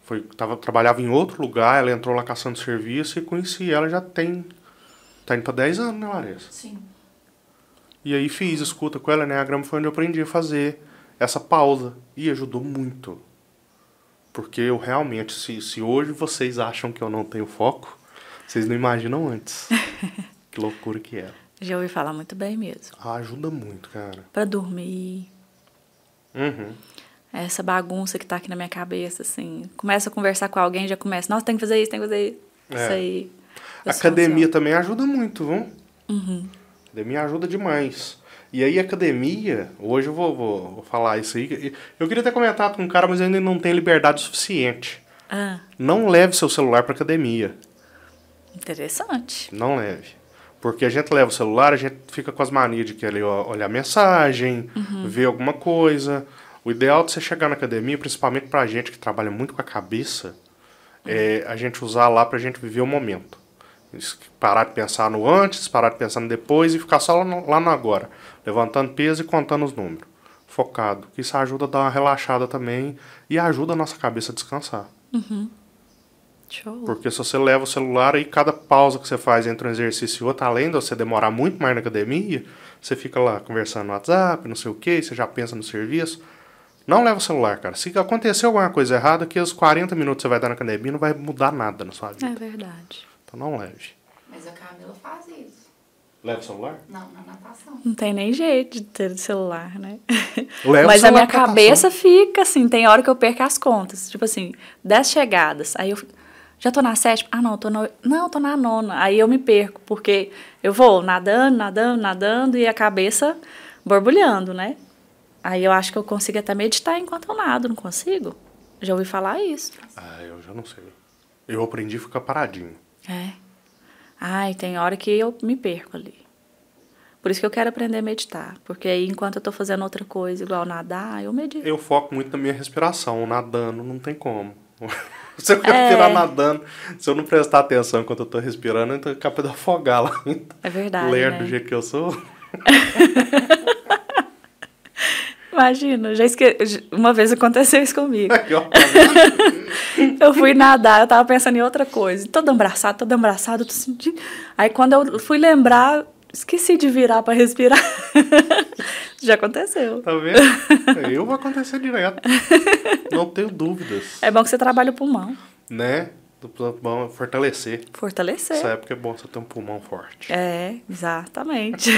Speaker 1: foi, tava, trabalhava em outro lugar, ela entrou lá caçando serviço e conheci ela já tem. Tá indo pra 10 anos, né, Larissa?
Speaker 2: Sim.
Speaker 1: E aí fiz escuta com ela, né? A grama foi onde eu aprendi a fazer essa pausa. E ajudou muito. Porque eu realmente, se, se hoje vocês acham que eu não tenho foco, vocês não imaginam antes. que loucura que era.
Speaker 2: Já ouvi falar muito bem mesmo.
Speaker 1: Ah, ajuda muito, cara.
Speaker 2: Pra dormir.
Speaker 1: Uhum.
Speaker 2: Essa bagunça que tá aqui na minha cabeça, assim. Começa a conversar com alguém, já começa. Nossa, tem que fazer isso, tem que fazer isso.
Speaker 1: É.
Speaker 2: Isso aí.
Speaker 1: Academia
Speaker 2: sou
Speaker 1: também ajuda muito, viu?
Speaker 2: Uhum.
Speaker 1: Academia ajuda demais. E aí, academia, hoje eu vou, vou, vou falar isso aí. Eu queria ter comentado com um cara, mas eu ainda não tenho liberdade suficiente.
Speaker 2: Ah,
Speaker 1: Não leve seu celular pra academia.
Speaker 2: interessante.
Speaker 1: Não leve. Porque a gente leva o celular, a gente fica com as manias de querer olhar mensagem, ver alguma coisa. O ideal de você chegar na academia, principalmente pra gente que trabalha muito com a cabeça, é a gente usar lá pra gente viver o momento. Parar de pensar no antes, parar de pensar no depois e ficar só lá no, agora. Levantando peso e contando os números. Focado. Isso ajuda a dar uma relaxada também e ajuda a nossa cabeça a descansar.
Speaker 2: Show.
Speaker 1: Porque se você leva o celular e cada pausa que você faz entre um exercício e outro, além de você demorar muito mais na academia, você fica lá conversando no WhatsApp, não sei o que, você já pensa no serviço. Não leva o celular, cara. Se acontecer alguma coisa errada, que os 40 minutos que você vai dar na academia não vai mudar nada na sua vida.
Speaker 2: É verdade.
Speaker 1: Então não leve.
Speaker 3: Mas a Camila faz isso.
Speaker 1: Leva o celular?
Speaker 3: Não, na natação.
Speaker 2: Não tem nem jeito de ter celular, né?
Speaker 1: Leva o
Speaker 2: Mas a minha cabeça fica assim, tem hora que eu perco as contas. Tipo assim, 10 chegadas. Aí eu fico, já tô na sétima? Ah, não, tô na, não, tô na nona. Aí eu me perco, porque eu vou nadando, nadando, nadando e a cabeça borbulhando, né? Aí eu acho que eu consigo até meditar enquanto eu nado, não consigo? Já ouvi falar isso.
Speaker 1: Ah, eu já não sei. Eu aprendi a ficar paradinho.
Speaker 2: É. Ai, tem hora que eu me perco ali. Por isso que eu quero aprender a meditar. Porque aí, enquanto eu tô fazendo outra coisa, igual nadar, eu medito.
Speaker 1: Eu foco muito na minha respiração. Nadando não tem como. Se eu
Speaker 2: É.
Speaker 1: respirar nadando, se eu não prestar atenção enquanto eu tô respirando, eu tô capaz de afogar lá.
Speaker 2: É verdade,
Speaker 1: Ler
Speaker 2: né?
Speaker 1: do jeito que eu sou.
Speaker 2: Imagina, já esque... uma vez aconteceu isso comigo. Eu fui nadar, eu tava pensando em outra coisa. Todo abraçado, todo abraçado, eu tô sentindo. Aí quando eu fui lembrar, esqueci de virar pra respirar. já aconteceu.
Speaker 1: Tá vendo? Eu vou acontecer direto. Não tenho dúvidas.
Speaker 2: É bom que você trabalha o pulmão.
Speaker 1: Né? Bom, fortalecer.
Speaker 2: Fortalecer.
Speaker 1: Nessa época é bom você ter um pulmão forte.
Speaker 2: É, exatamente.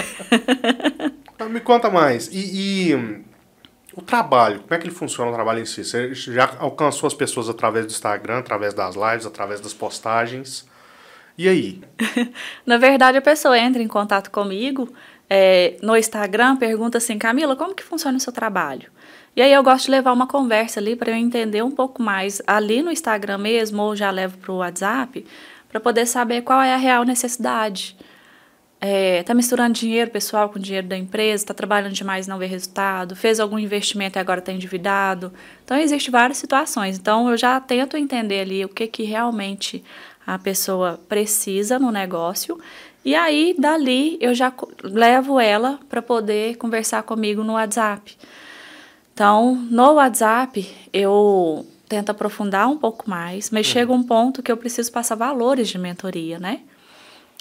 Speaker 1: Me conta mais. E, e, hum, o trabalho, como é que ele funciona o trabalho em si? Você já alcançou as pessoas através do Instagram, através das lives, através das postagens. E aí?
Speaker 2: Na verdade, a pessoa entra em contato comigo é, no Instagram, pergunta assim, Camila, como que funciona o seu trabalho? E aí eu gosto de levar uma conversa ali para eu entender um pouco mais ali no Instagram mesmo, ou já levo para o WhatsApp, para poder saber qual é a real necessidade. É, tá misturando dinheiro pessoal com dinheiro da empresa, tá trabalhando demais e não vê resultado, fez algum investimento e agora está endividado. Então, existem várias situações. Então, eu já tento entender ali o que, que realmente a pessoa precisa no negócio. E aí, dali, eu já levo ela para poder conversar comigo no WhatsApp. Então, no WhatsApp, eu tento aprofundar um pouco mais, mas chega um ponto que eu preciso passar valores de mentoria, né?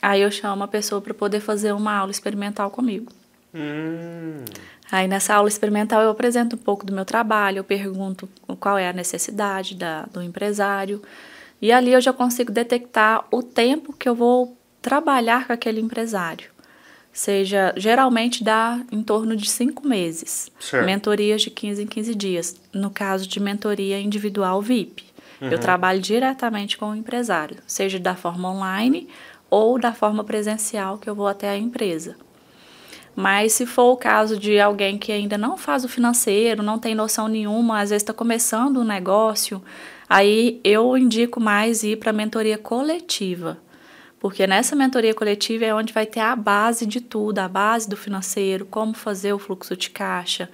Speaker 2: Aí eu chamo a pessoa para poder fazer uma aula experimental comigo.
Speaker 1: Hum,
Speaker 2: Aí nessa aula experimental eu apresento um pouco do meu trabalho, eu pergunto qual é a necessidade da, do empresário. E ali eu já consigo detectar o tempo que eu vou trabalhar com aquele empresário. Seja, geralmente dá em torno de cinco meses.
Speaker 1: Certo.
Speaker 2: Mentorias de 15 em 15 dias. No caso de mentoria individual VIP. Eu trabalho diretamente com o empresário, seja da forma online ou da forma presencial que eu vou até a empresa. Mas se for o caso de alguém que ainda não faz o financeiro, não tem noção nenhuma, às vezes está começando um negócio, aí eu indico mais ir para a mentoria coletiva. Porque nessa mentoria coletiva é onde vai ter a base de tudo, a base do financeiro, como fazer o fluxo de caixa.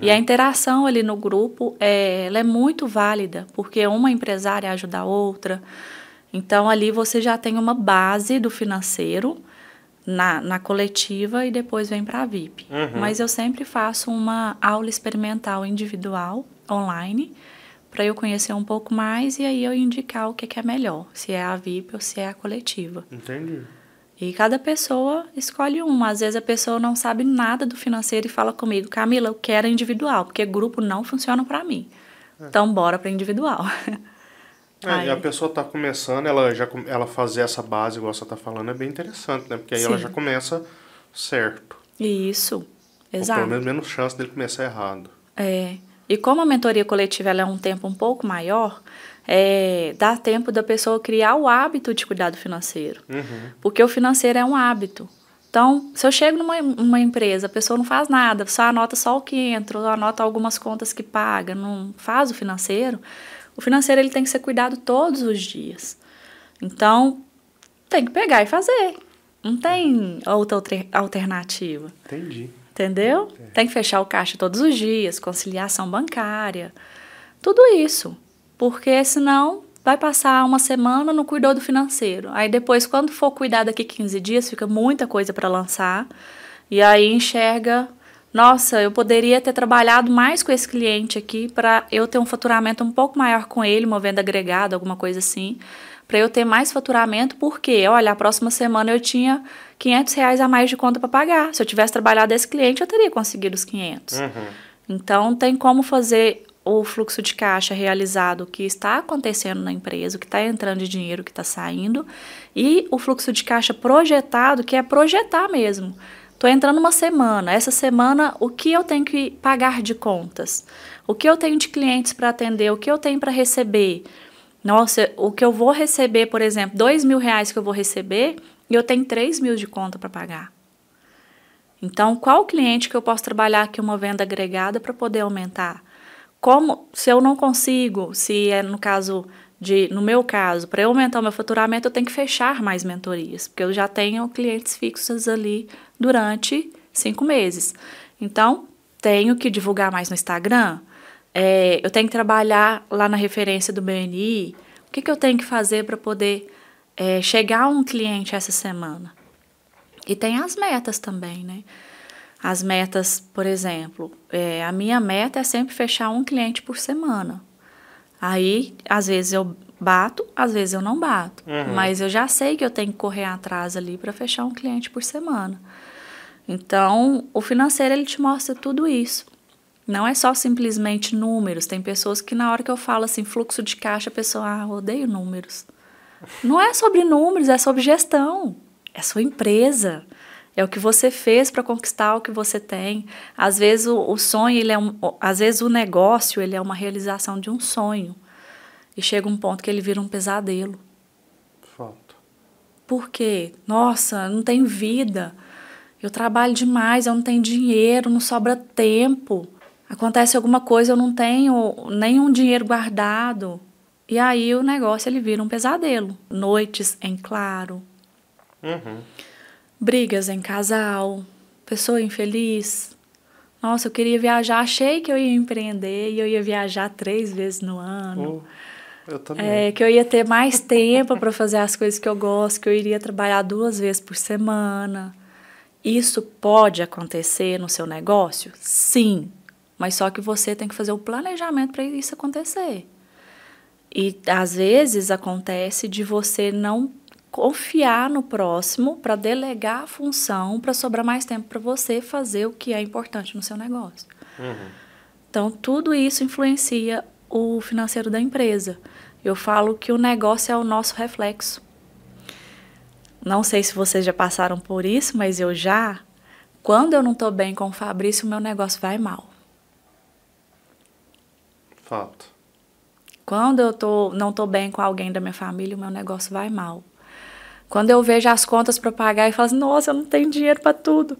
Speaker 2: E a interação ali no grupo é, ela é muito válida, porque uma empresária ajuda a outra. Então ali você já tem uma base do financeiro na, na coletiva e depois vem para a VIP. Mas eu sempre faço uma aula experimental individual, online, para eu conhecer um pouco mais e aí eu indicar o que, que é melhor, se é a VIP ou se é a coletiva.
Speaker 1: Entendi.
Speaker 2: E cada pessoa escolhe uma. Às vezes a pessoa não sabe nada do financeiro e fala comigo, Camila, eu quero individual, porque grupo não funciona para mim. É. Então bora para individual.
Speaker 1: É, e a pessoa está começando, ela já ela fazer essa base, igual você está falando, é bem interessante, né? Porque aí Sim. ela já começa certo.
Speaker 2: Isso, exato.
Speaker 1: Ou pelo menos menos chance dele começar errado.
Speaker 2: É. E como a mentoria coletiva é um tempo um pouco maior, é, dá tempo da pessoa criar o hábito de cuidado financeiro.
Speaker 1: Uhum.
Speaker 2: Porque o financeiro é um hábito. Então, se eu chego numa uma empresa, a pessoa não faz nada, só anota só o que entra, anota algumas contas que paga, não faz o financeiro, o financeiro ele tem que ser cuidado todos os dias. Então, tem que pegar e fazer. Não tem outra alternativa.
Speaker 1: Entendi.
Speaker 2: Entendeu? É. Tem que fechar o caixa todos os dias, conciliação bancária, tudo isso. Porque senão vai passar uma semana no cuidou do financeiro. Aí depois, quando for cuidar daqui 15 dias, fica muita coisa para lançar. E aí enxerga, nossa, eu poderia ter trabalhado mais com esse cliente aqui para eu ter um faturamento um pouco maior com ele, uma venda agregada, alguma coisa assim, para eu ter mais faturamento, porque, olha, a próxima semana eu tinha 500 reais a mais de conta para pagar. Se eu tivesse trabalhado esse cliente, eu teria conseguido os 500.
Speaker 1: Uhum.
Speaker 2: Então, tem como fazer o fluxo de caixa realizado, que está acontecendo na empresa, o que está entrando de dinheiro, o que está saindo, e o fluxo de caixa projetado, que é projetar mesmo. Estou entrando uma semana. Essa semana, o que eu tenho que pagar de contas? O que eu tenho de clientes para atender? O que eu tenho para receber? Nossa, o que eu vou receber, por exemplo, dois mil reais que eu vou receber, e eu tenho 3 mil de conta para pagar. Então, qual cliente que eu posso trabalhar aqui uma venda agregada para poder aumentar? Como, se eu não consigo, se é no caso de, no meu caso, para eu aumentar o meu faturamento, eu tenho que fechar mais mentorias, porque eu já tenho clientes fixos ali durante cinco meses. Então, tenho que divulgar mais no Instagram, é, eu tenho que trabalhar lá na referência do BNI. O que, que eu tenho que fazer para poder é, chegar um cliente essa semana. E tem as metas também, né? As metas, por exemplo, é, a minha meta é sempre fechar um cliente por semana. Aí, às vezes eu bato, às vezes eu não bato.
Speaker 1: Uhum.
Speaker 2: Mas eu já sei que eu tenho que correr atrás ali para fechar um cliente por semana. Então, o financeiro ele te mostra tudo isso. Não é só simplesmente números. Tem pessoas que na hora que eu falo assim, fluxo de caixa, a pessoa, ah, odeio números. Não é sobre números, é sobre gestão. É sua empresa. É o que você fez para conquistar o que você tem. Às vezes o, o sonho, ele é um, às vezes o negócio, ele é uma realização de um sonho. E chega um ponto que ele vira um pesadelo.
Speaker 1: Falta.
Speaker 2: Por quê? Nossa, não tenho vida. Eu trabalho demais, eu não tenho dinheiro, não sobra tempo. Acontece alguma coisa, eu não tenho nenhum dinheiro guardado. E aí o negócio ele vira um pesadelo. Noites em claro.
Speaker 1: Uhum.
Speaker 2: Brigas em casal. Pessoa infeliz. Nossa, eu queria viajar. Achei que eu ia empreender e eu ia viajar três vezes no ano.
Speaker 1: Oh, eu também.
Speaker 2: É, que eu ia ter mais tempo para fazer as coisas que eu gosto, que eu iria trabalhar duas vezes por semana. Isso pode acontecer no seu negócio? Sim. Mas só que você tem que fazer o planejamento para isso acontecer. E às vezes acontece de você não confiar no próximo para delegar a função para sobrar mais tempo para você fazer o que é importante no seu negócio.
Speaker 1: Uhum.
Speaker 2: Então, tudo isso influencia o financeiro da empresa. Eu falo que o negócio é o nosso reflexo. Não sei se vocês já passaram por isso, mas eu já. Quando eu não estou bem com o Fabrício, o meu negócio vai mal.
Speaker 1: Fato.
Speaker 2: Quando eu tô, não estou bem com alguém da minha família, o meu negócio vai mal. Quando eu vejo as contas para pagar e falo assim, nossa, eu não tenho dinheiro para tudo,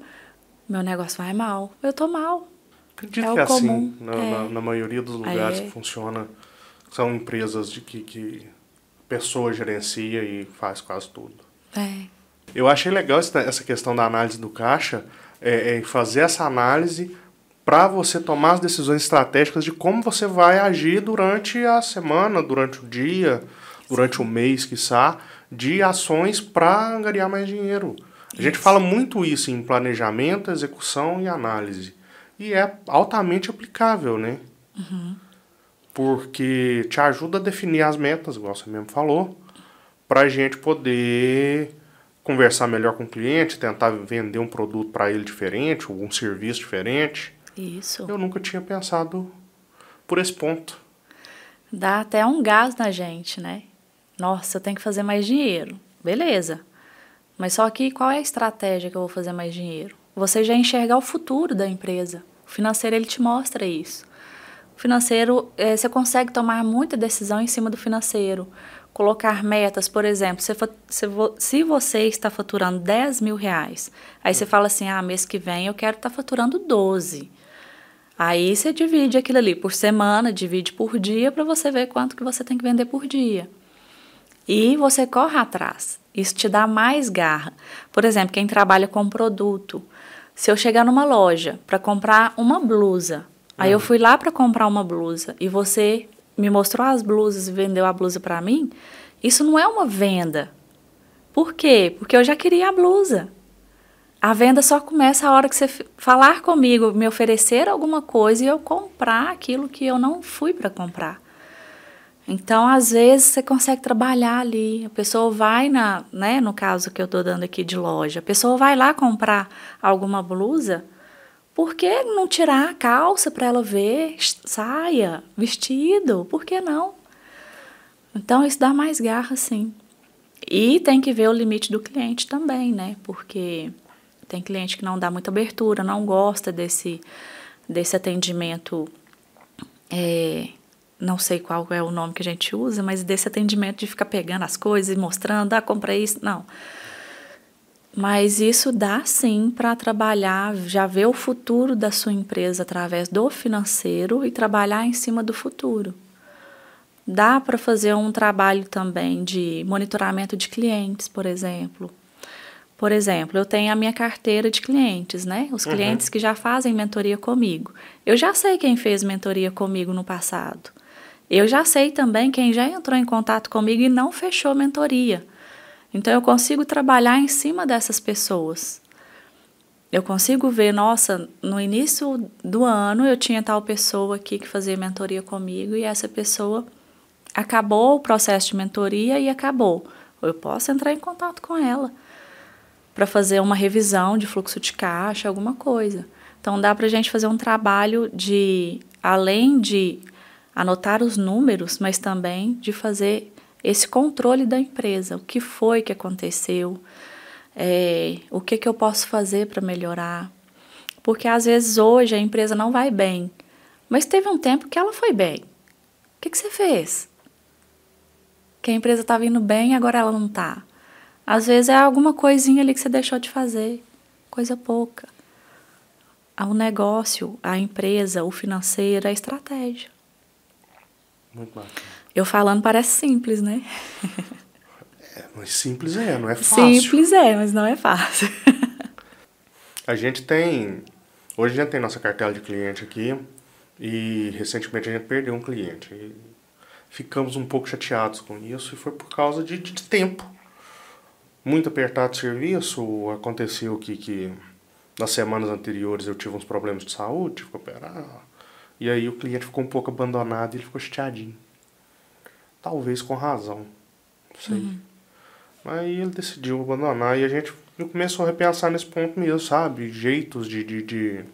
Speaker 2: meu negócio vai mal. Eu estou mal.
Speaker 1: Acredito é que é assim, na, é. na, na, maioria dos lugares é. que funciona, são empresas de que, que a pessoa gerencia e faz quase tudo.
Speaker 2: É.
Speaker 1: Eu achei legal essa questão da análise do caixa, é, é fazer essa análise para você tomar as decisões estratégicas de como você vai agir durante a semana, durante o dia, durante o mês, quiçá, de ações para angariar mais dinheiro. A gente fala muito isso em planejamento, execução e análise. E é altamente aplicável, né?
Speaker 2: Uhum.
Speaker 1: porque te ajuda a definir as metas, igual você mesmo falou, para a gente poder conversar melhor com o cliente, tentar vender um produto para ele diferente, ou um serviço diferente.
Speaker 2: Isso.
Speaker 1: Eu nunca tinha pensado por esse ponto.
Speaker 2: Dá até um gás na gente, né? Nossa, eu tenho que fazer mais dinheiro. Beleza. Mas só que qual é a estratégia que eu vou fazer mais dinheiro? Você já enxergar o futuro da empresa. O financeiro ele te mostra isso. O financeiro, é, você consegue tomar muita decisão em cima do financeiro. Colocar metas, por exemplo, se, se, se você está faturando 10 mil reais, aí você fala assim, ah, mês que vem eu quero estar tá faturando 12. Aí você divide aquilo ali por semana, divide por dia para você ver quanto que você tem que vender por dia. E você corre atrás. Isso te dá mais garra. Por exemplo, quem trabalha com produto. Se eu chegar numa loja para comprar uma blusa, aí eu uhum. fui lá para comprar uma blusa e você me mostrou as blusas e vendeu a blusa para mim, isso não é uma venda. Por quê? Porque eu já queria a blusa. A venda só começa a hora que você falar comigo, me oferecer alguma coisa e eu comprar aquilo que eu não fui para comprar. Então, às vezes, você consegue trabalhar ali. A pessoa vai na, né, no caso que eu estou dando aqui de loja, a pessoa vai lá comprar alguma blusa, por que não tirar a calça para ela ver, saia, vestido? Por que não? Então, isso dá mais garra, sim. E tem que ver o limite do cliente também, né? Porque tem cliente que não dá muita abertura, não gosta desse, desse atendimento. É, não sei qual é o nome que a gente usa, mas desse atendimento de ficar pegando as coisas e mostrando, ah, comprei isso. Não. Mas isso dá sim para trabalhar, já ver o futuro da sua empresa através do financeiro e trabalhar em cima do futuro. Dá para fazer um trabalho também de monitoramento de clientes, por exemplo. Por exemplo, eu tenho a minha carteira de clientes, né? Os uhum. clientes que já fazem mentoria comigo. Eu já sei quem fez mentoria comigo no passado. Eu já sei também quem já entrou em contato comigo e não fechou mentoria. Então eu consigo trabalhar em cima dessas pessoas. Eu consigo ver, nossa, no início do ano eu tinha tal pessoa aqui que fazia mentoria comigo e essa pessoa acabou o processo de mentoria e acabou. Eu posso entrar em contato com ela para fazer uma revisão de fluxo de caixa, alguma coisa. Então dá para a gente fazer um trabalho de, além de anotar os números, mas também de fazer esse controle da empresa. O que foi que aconteceu? É, o que, que eu posso fazer para melhorar? Porque às vezes hoje a empresa não vai bem, mas teve um tempo que ela foi bem. O que, que você fez? Que a empresa está vindo bem e agora ela não está. Às vezes é alguma coisinha ali que você deixou de fazer, coisa pouca. O negócio, a empresa, o financeiro, a estratégia.
Speaker 1: Muito bacana.
Speaker 2: Eu falando parece simples, né?
Speaker 1: É, mas simples é, não é fácil.
Speaker 2: Simples é, mas não é fácil.
Speaker 1: a gente tem. Hoje a gente tem nossa cartela de cliente aqui e recentemente a gente perdeu um cliente. Ficamos um pouco chateados com isso e foi por causa de, de tempo. Muito apertado de serviço, aconteceu que, que nas semanas anteriores eu tive uns problemas de saúde, tive que operar e aí o cliente ficou um pouco abandonado e ele ficou chateadinho. Talvez com razão. Não sei. Uhum. Aí ele decidiu abandonar e a gente começou a repensar nesse ponto mesmo, sabe? Jeitos de, de, de,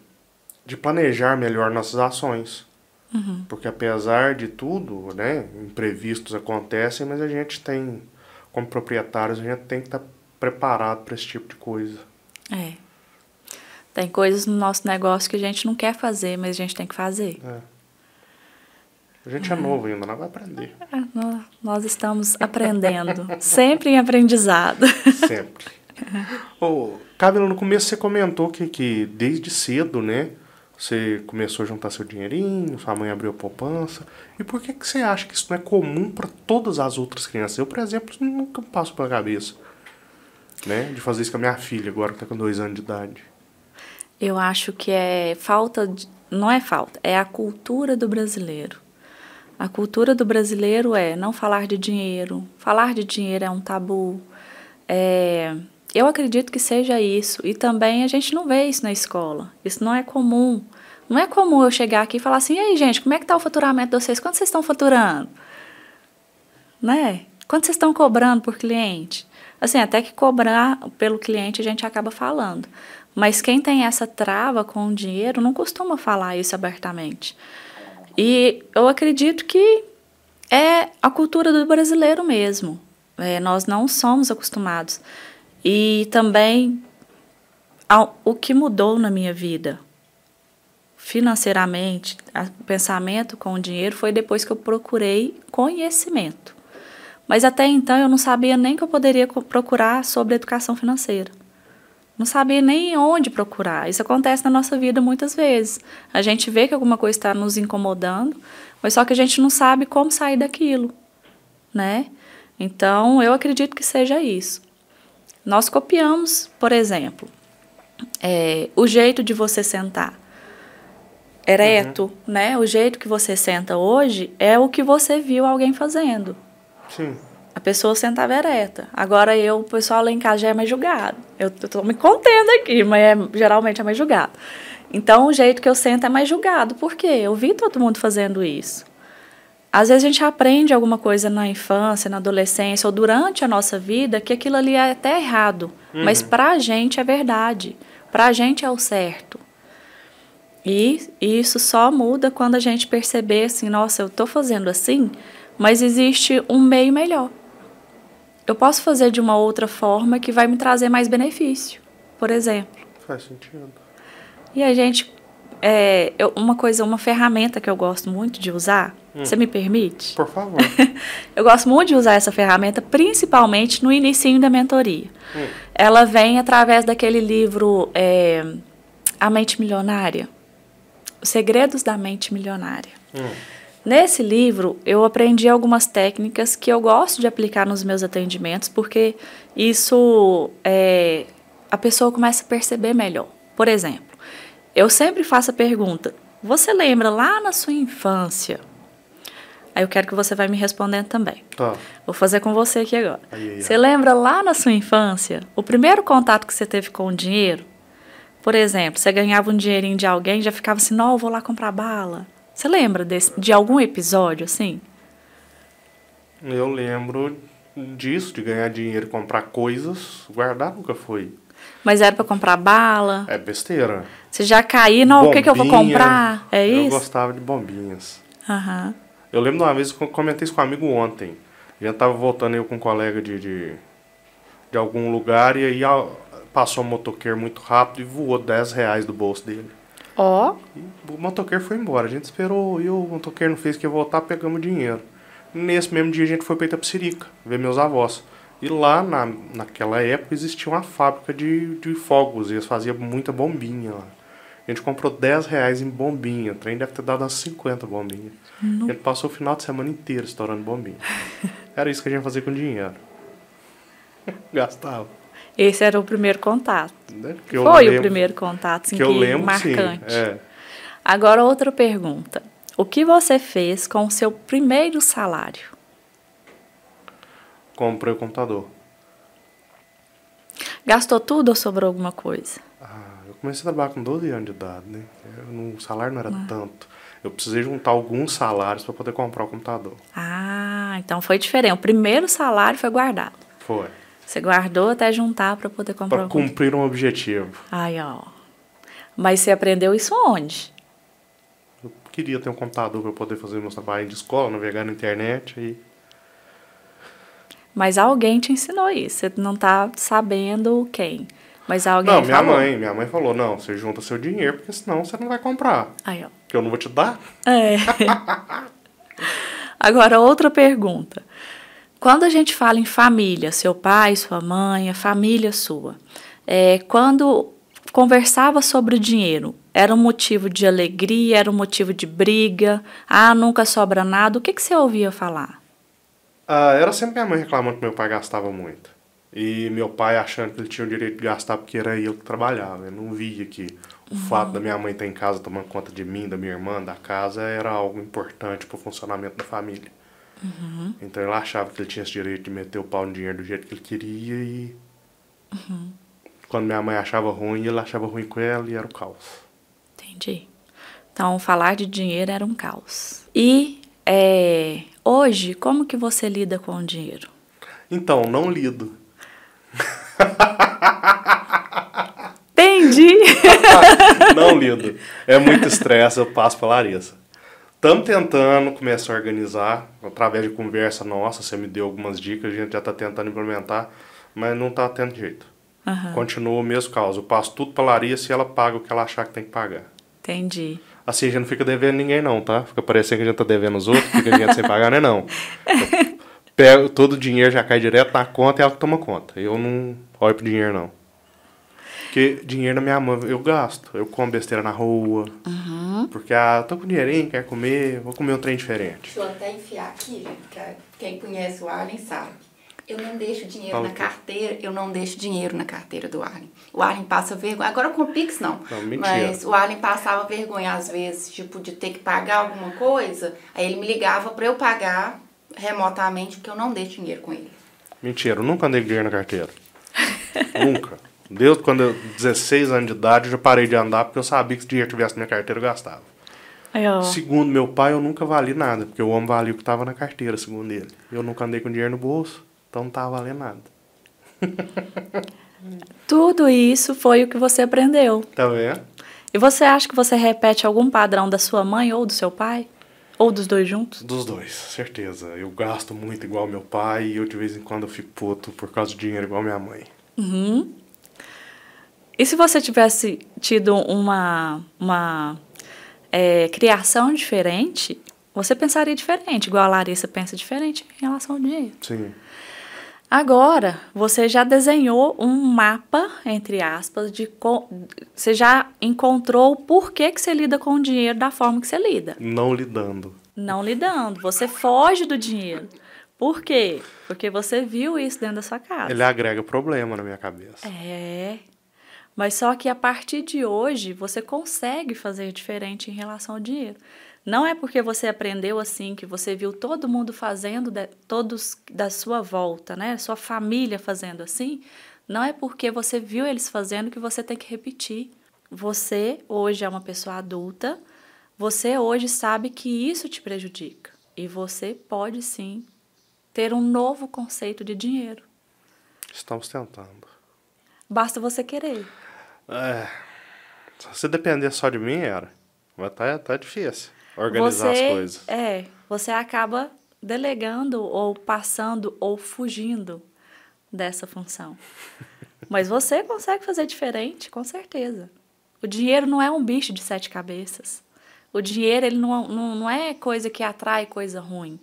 Speaker 1: de planejar melhor nossas ações. Uhum. Porque apesar de tudo, né, imprevistos acontecem, mas a gente tem, como proprietários, a gente tem que estar preparado para esse tipo de coisa.
Speaker 2: É. Tem coisas no nosso negócio que a gente não quer fazer, mas a gente tem que fazer. É.
Speaker 1: A gente é novo ainda, não vai aprender.
Speaker 2: É, nós estamos aprendendo. Sempre em aprendizado.
Speaker 1: Sempre. Ô, Camila, no começo você comentou que, que desde cedo, né? Você começou a juntar seu dinheirinho, sua mãe abriu a poupança. E por que, que você acha que isso não é comum para todas as outras crianças? Eu, por exemplo, nunca passo pela cabeça. Né? De fazer isso com a minha filha, agora que está com dois anos de idade.
Speaker 2: Eu acho que é falta, de, não é falta, é a cultura do brasileiro. A cultura do brasileiro é não falar de dinheiro, falar de dinheiro é um tabu. É, eu acredito que seja isso. E também a gente não vê isso na escola. Isso não é comum. Não é comum eu chegar aqui e falar assim, e aí, gente, como é que tá o faturamento de vocês? Quanto vocês estão faturando? Né? Quanto vocês estão cobrando por cliente? Assim, até que cobrar pelo cliente a gente acaba falando. Mas quem tem essa trava com o dinheiro não costuma falar isso abertamente. E eu acredito que é a cultura do brasileiro mesmo. É, nós não somos acostumados. E também o que mudou na minha vida financeiramente, o pensamento com o dinheiro foi depois que eu procurei conhecimento. Mas até então eu não sabia nem que eu poderia procurar sobre educação financeira. Não sabia nem onde procurar. Isso acontece na nossa vida muitas vezes. A gente vê que alguma coisa está nos incomodando, mas só que a gente não sabe como sair daquilo, né? Então, eu acredito que seja isso. Nós copiamos, por exemplo, é, o jeito de você sentar ereto, uhum. né? O jeito que você senta hoje é o que você viu alguém fazendo.
Speaker 1: Sim.
Speaker 2: A pessoa sentava ereta. Agora eu, o pessoal lá em casa já é mais julgado. Eu estou me contendo aqui, mas é, geralmente é mais julgado. Então o jeito que eu sento é mais julgado. Por quê? Eu vi todo mundo fazendo isso. Às vezes a gente aprende alguma coisa na infância, na adolescência ou durante a nossa vida que aquilo ali é até errado, uhum. mas para a gente é verdade, para a gente é o certo. E isso só muda quando a gente perceber assim, nossa, eu estou fazendo assim, mas existe um meio melhor. Eu posso fazer de uma outra forma que vai me trazer mais benefício, por exemplo.
Speaker 1: Faz sentido.
Speaker 2: E a gente, é, eu, uma coisa, uma ferramenta que eu gosto muito de usar Hum. Você me permite?
Speaker 1: Por favor.
Speaker 2: eu gosto muito de usar essa ferramenta, principalmente no início da mentoria. Hum. Ela vem através daquele livro é, A Mente Milionária. Os Segredos da Mente Milionária. Hum. Nesse livro, eu aprendi algumas técnicas que eu gosto de aplicar nos meus atendimentos, porque isso é, a pessoa começa a perceber melhor. Por exemplo, eu sempre faço a pergunta: você lembra lá na sua infância Aí eu quero que você vai me respondendo também.
Speaker 1: Tá.
Speaker 2: Vou fazer com você aqui agora. Aí, aí, você lembra lá na sua infância, o primeiro contato que você teve com o dinheiro? Por exemplo, você ganhava um dinheirinho de alguém já ficava assim, não, vou lá comprar bala. Você lembra desse, de algum episódio assim?
Speaker 1: Eu lembro disso, de ganhar dinheiro e comprar coisas. Guardar nunca foi.
Speaker 2: Mas era para comprar bala?
Speaker 1: É besteira.
Speaker 2: Você já caiu, não, Bombinha, o que, que eu vou comprar? É
Speaker 1: eu
Speaker 2: isso?
Speaker 1: Eu gostava de bombinhas.
Speaker 2: Aham. Uhum.
Speaker 1: Eu lembro de uma vez que eu comentei isso com um amigo ontem. A gente tava voltando eu com um colega de, de, de algum lugar e aí passou um motoqueiro muito rápido e voou 10 reais do bolso dele.
Speaker 2: Ó.
Speaker 1: Oh. O motoqueiro foi embora. A gente esperou e o motoqueiro não fez que ia voltar, pegamos dinheiro. Nesse mesmo dia a gente foi pra Itapsirica, ver meus avós. E lá, na, naquela época, existia uma fábrica de, de fogos e eles faziam muita bombinha lá. A gente comprou 10 reais em bombinha. O trem deve ter dado umas 50 bombinhas. Não. Ele passou o final de semana inteiro estourando bombinha. Era isso que a gente fazia com dinheiro. Gastava.
Speaker 2: Esse era o primeiro contato. Né? Foi lembro, o primeiro contato, assim, que, eu lembro, marcante. Sim, é. Agora, outra pergunta. O que você fez com o seu primeiro salário?
Speaker 1: Comprei o computador.
Speaker 2: Gastou tudo ou sobrou alguma coisa?
Speaker 1: Ah, comecei a trabalhar com 12 anos de idade, né? Eu, o salário não era ah. tanto. Eu precisei juntar alguns salários para poder comprar o computador.
Speaker 2: Ah, então foi diferente. O primeiro salário foi guardado.
Speaker 1: Foi.
Speaker 2: Você guardou até juntar para poder comprar
Speaker 1: Para cumprir um objetivo.
Speaker 2: Ai, ó. Mas você aprendeu isso onde?
Speaker 1: Eu queria ter um computador para poder fazer meus trabalhos de escola, navegar na internet e
Speaker 2: mas alguém te ensinou isso, você não está sabendo quem. Mas alguém
Speaker 1: Não, minha
Speaker 2: falou.
Speaker 1: mãe, minha mãe falou, não, você junta seu dinheiro, porque senão você não vai comprar.
Speaker 2: Aí, ó.
Speaker 1: Que eu não vou te dar.
Speaker 2: É. Agora, outra pergunta. Quando a gente fala em família, seu pai, sua mãe, a família sua, é, quando conversava sobre o dinheiro, era um motivo de alegria, era um motivo de briga, ah, nunca sobra nada, o que, que você ouvia falar?
Speaker 1: Ah, era sempre minha mãe reclamando que meu pai gastava muito. E meu pai achando que ele tinha o direito de gastar porque era ele que trabalhava. Eu não via que o uhum. fato da minha mãe estar em casa tomando conta de mim, da minha irmã, da casa, era algo importante para o funcionamento da família.
Speaker 2: Uhum.
Speaker 1: Então ele achava que ele tinha esse direito de meter o pau no dinheiro do jeito que ele queria e.
Speaker 2: Uhum.
Speaker 1: Quando minha mãe achava ruim, ele achava ruim com ela e era o caos.
Speaker 2: Entendi. Então, falar de dinheiro era um caos. E é, hoje, como que você lida com o dinheiro?
Speaker 1: Então, não lido.
Speaker 2: Entendi!
Speaker 1: não lido. É muito estresse, eu passo pela Larissa. Estamos tentando começar a organizar, através de conversa nossa, você me deu algumas dicas, a gente já está tentando implementar, mas não está tendo jeito.
Speaker 2: Aham,
Speaker 1: Continua o mesmo caso. Eu passo tudo para Larissa e ela paga o que ela achar que tem que pagar.
Speaker 2: entendi.
Speaker 1: Assim, a gente não fica devendo ninguém não, tá? Fica parecendo que a gente tá devendo os outros, fica dinheiro sem pagar, não é não. Eu pego, todo o dinheiro já cai direto na conta e ela toma conta. Eu não olho pro dinheiro não. Porque dinheiro na minha mão eu gasto. Eu como besteira na rua. Porque, ah, tô com dinheirinho, quero comer, vou comer um trem diferente.
Speaker 3: Deixa eu até enfiar aqui, gente, porque quem conhece o Arlen sabe. Eu não deixo dinheiro
Speaker 1: Fala
Speaker 3: na
Speaker 1: o quê?
Speaker 3: carteira, eu não deixo dinheiro na carteira do Arlen. O Arlen passa vergonha, agora com o Pix não.
Speaker 1: Não, mentira.
Speaker 3: Mas o Arlen passava vergonha às vezes, tipo, de ter que pagar alguma coisa, aí ele me ligava pra eu pagar remotamente, porque eu não deixo dinheiro com ele.
Speaker 1: Mentira, eu nunca andei dinheiro na carteira. nunca. Desde quando eu 16 anos de idade eu já parei de andar porque eu sabia que se dinheiro tivesse na minha carteira eu gastava.
Speaker 2: Aí,
Speaker 1: Segundo meu pai, eu nunca vali nada, porque o homem valia o que estava na carteira, segundo ele. Eu nunca andei com dinheiro no bolso, então não tava valendo nada.
Speaker 2: tudo isso foi o que você aprendeu.
Speaker 1: Tá vendo?
Speaker 2: E você acha que você repete algum padrão da sua mãe ou do seu pai? Ou dos dois juntos?
Speaker 1: Dos dois, certeza. Eu gasto muito igual meu pai e eu de vez em quando eu fico puto por causa do dinheiro igual minha mãe.
Speaker 2: Uhum. E se você tivesse tido uma, uma é, criação diferente, você pensaria diferente, igual a Larissa pensa diferente em relação ao dinheiro.
Speaker 1: Sim.
Speaker 2: Agora, você já desenhou um mapa, entre aspas, de você já encontrou o porquê que você lida com o dinheiro da forma que você lida.
Speaker 1: Não lidando.
Speaker 2: Não lidando. Você foge do dinheiro. Por quê? Porque você viu isso dentro da sua casa.
Speaker 1: Ele agrega problema na minha cabeça.
Speaker 2: É. Mas só que a partir de hoje você consegue fazer diferente em relação ao dinheiro. Não é porque você aprendeu assim, que você viu todo mundo fazendo, de- todos da sua volta, né? Sua família fazendo assim. Não é porque você viu eles fazendo que você tem que repetir. Você hoje é uma pessoa adulta, você hoje sabe que isso te prejudica. E você pode sim ter um novo conceito de dinheiro.
Speaker 1: Estamos tentando.
Speaker 2: Basta você querer.
Speaker 1: É. Se depender só de mim, era. Mas tá, tá difícil organizar
Speaker 2: você,
Speaker 1: as coisas.
Speaker 2: É, você acaba delegando ou passando ou fugindo dessa função. Mas você consegue fazer diferente, com certeza. O dinheiro não é um bicho de sete cabeças. O dinheiro ele não, não, não é coisa que atrai coisa ruim.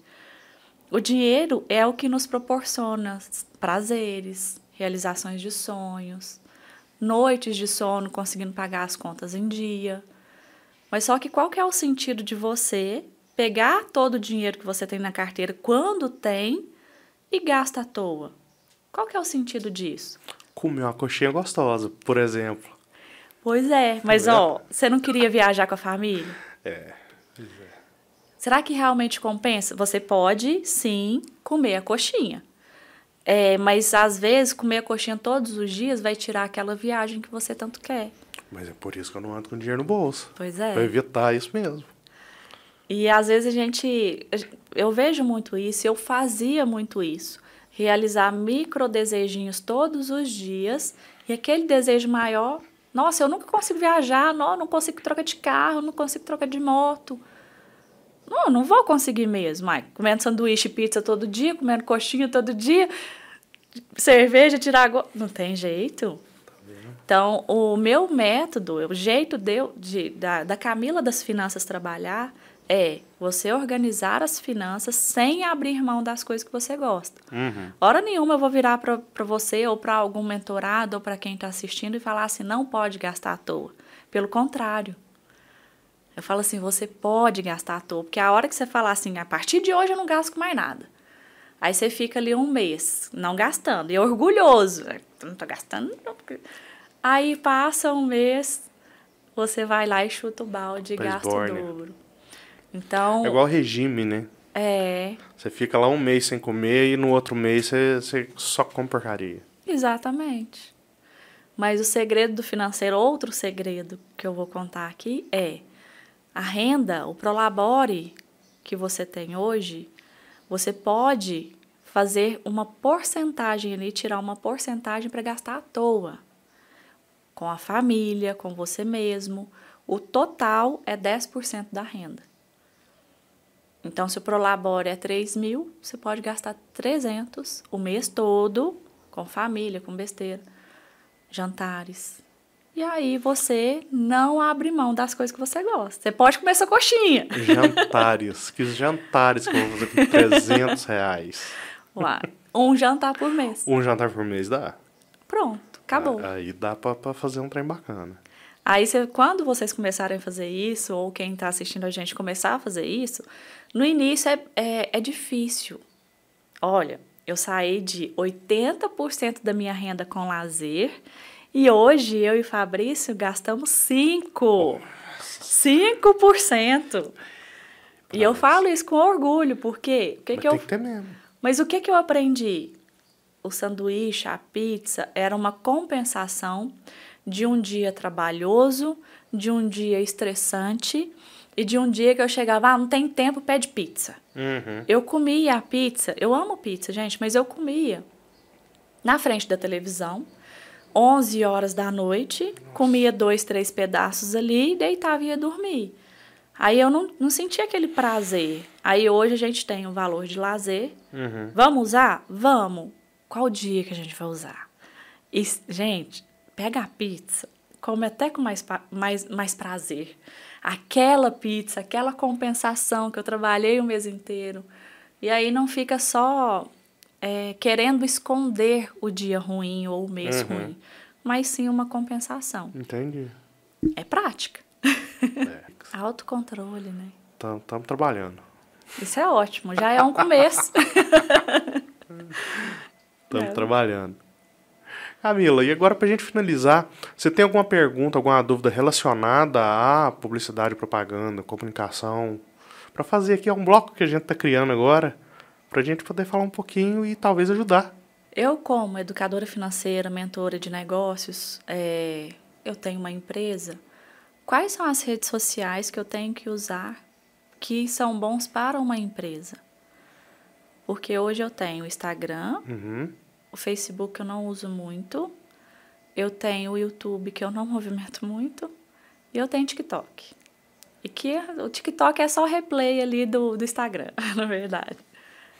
Speaker 2: O dinheiro é o que nos proporciona prazeres, realizações de sonhos, noites de sono conseguindo pagar as contas em dia. Mas só que qual que é o sentido de você pegar todo o dinheiro que você tem na carteira quando tem e gasta à toa? Qual que é o sentido disso?
Speaker 1: Comer uma coxinha gostosa, por exemplo.
Speaker 2: Pois é, mas
Speaker 1: vendo?
Speaker 2: ó, você não queria viajar com a família?
Speaker 1: É.
Speaker 2: Será que realmente compensa? Você pode, sim, comer a coxinha. É, mas às vezes comer a coxinha todos os dias vai tirar aquela viagem que você tanto quer.
Speaker 1: Mas é por isso que eu não ando com dinheiro no bolso.
Speaker 2: Pois é.
Speaker 1: Pra evitar isso mesmo.
Speaker 2: E às vezes a gente. Eu vejo muito isso, eu fazia muito isso. Realizar micro desejinhos todos os dias e aquele desejo maior. Nossa, eu nunca consigo viajar, não, não consigo trocar de carro, não consigo trocar de moto. Não, não vou conseguir mesmo. Ai, comendo sanduíche e pizza todo dia, comendo coxinha todo dia, cerveja, tirar água. Não tem jeito. Então, o meu método, o jeito de, de- da, da Camila das Finanças trabalhar é você organizar as finanças sem abrir mão das coisas que você gosta.
Speaker 1: Uhum.
Speaker 2: Hora nenhuma eu vou virar para você ou para algum mentorado ou para quem está assistindo e falar assim, não pode gastar à toa. Pelo contrário. Eu falo assim, você pode gastar à toa. Porque a hora que você falar assim, a partir de hoje eu não gasto mais nada. Aí você fica ali um mês não gastando. E orgulhoso. Não tô gastando. Não. porque-" Aí passa um mês, você vai lá e chuta o balde e gasta o dobro. Então,
Speaker 1: É igual regime, né?
Speaker 2: é,
Speaker 1: Você fica lá um mês sem comer e no outro mês você, você só come porcaria.
Speaker 2: Exatamente. Mas o segredo do financeiro, outro segredo que eu vou contar aqui é A renda, o Prolabore que você tem hoje, você pode fazer uma porcentagem ali, tirar uma porcentagem para gastar à toa. Com a família, com você mesmo. O total é 10% da renda. Então, se o Prolabore é 3 mil, você pode gastar 300 o mês todo, com família, com besteira, jantares. E aí você não abre mão das coisas que você gosta. Você pode comer sua coxinha.
Speaker 1: Jantares. que jantares que eu vou fazer com 300 reais?
Speaker 2: Uai, um jantar por mês.
Speaker 1: Um jantar por mês dá?
Speaker 2: Pronto, acabou.
Speaker 1: Aí dá pra, pra fazer um trem bacana.
Speaker 2: Aí, você, quando vocês começarem a fazer isso, ou quem está assistindo a gente começar a fazer isso, no início é, é, é difícil. Olha, eu saí de 80% da minha renda com lazer e hoje eu e Fabrício gastamos 5%. 5%. E eu falo isso com orgulho, porque o que, que eu.
Speaker 1: Que ter mesmo.
Speaker 2: Mas o que, que eu aprendi? O sanduíche, a pizza, era uma compensação de um dia trabalhoso, de um dia estressante e de um dia que eu chegava, ah, não tem tempo, pede pizza.
Speaker 1: Uhum.
Speaker 2: Eu comia a pizza, eu amo pizza, gente, mas eu comia na frente da televisão, 11 horas da noite, comia dois, três pedaços ali, deitava e ia dormir. Aí eu não, não sentia aquele prazer. Aí hoje a gente tem um valor de lazer.
Speaker 1: Uhum.
Speaker 2: Vamos usar? Vamos. Qual dia que a gente vai usar? E, gente, pega a pizza, come até com mais, mais, mais prazer. Aquela pizza, aquela compensação que eu trabalhei o mês inteiro. E aí não fica só é, querendo esconder o dia ruim ou o mês uhum. ruim, mas sim uma compensação.
Speaker 1: Entendi.
Speaker 2: É prática. É. Autocontrole, né?
Speaker 1: Estamos trabalhando.
Speaker 2: Isso é ótimo, já é um começo.
Speaker 1: Estamos é. trabalhando. Camila, e agora para a gente finalizar, você tem alguma pergunta, alguma dúvida relacionada à publicidade, propaganda, comunicação? Para fazer aqui é um bloco que a gente está criando agora, para a gente poder falar um pouquinho e talvez ajudar.
Speaker 2: Eu, como educadora financeira, mentora de negócios, é, eu tenho uma empresa. Quais são as redes sociais que eu tenho que usar que são bons para uma empresa? Porque hoje eu tenho o Instagram,
Speaker 1: uhum.
Speaker 2: O Facebook eu não uso muito. Eu tenho o YouTube que eu não movimento muito. E eu tenho TikTok. E que o TikTok é só replay ali do, do Instagram, na verdade.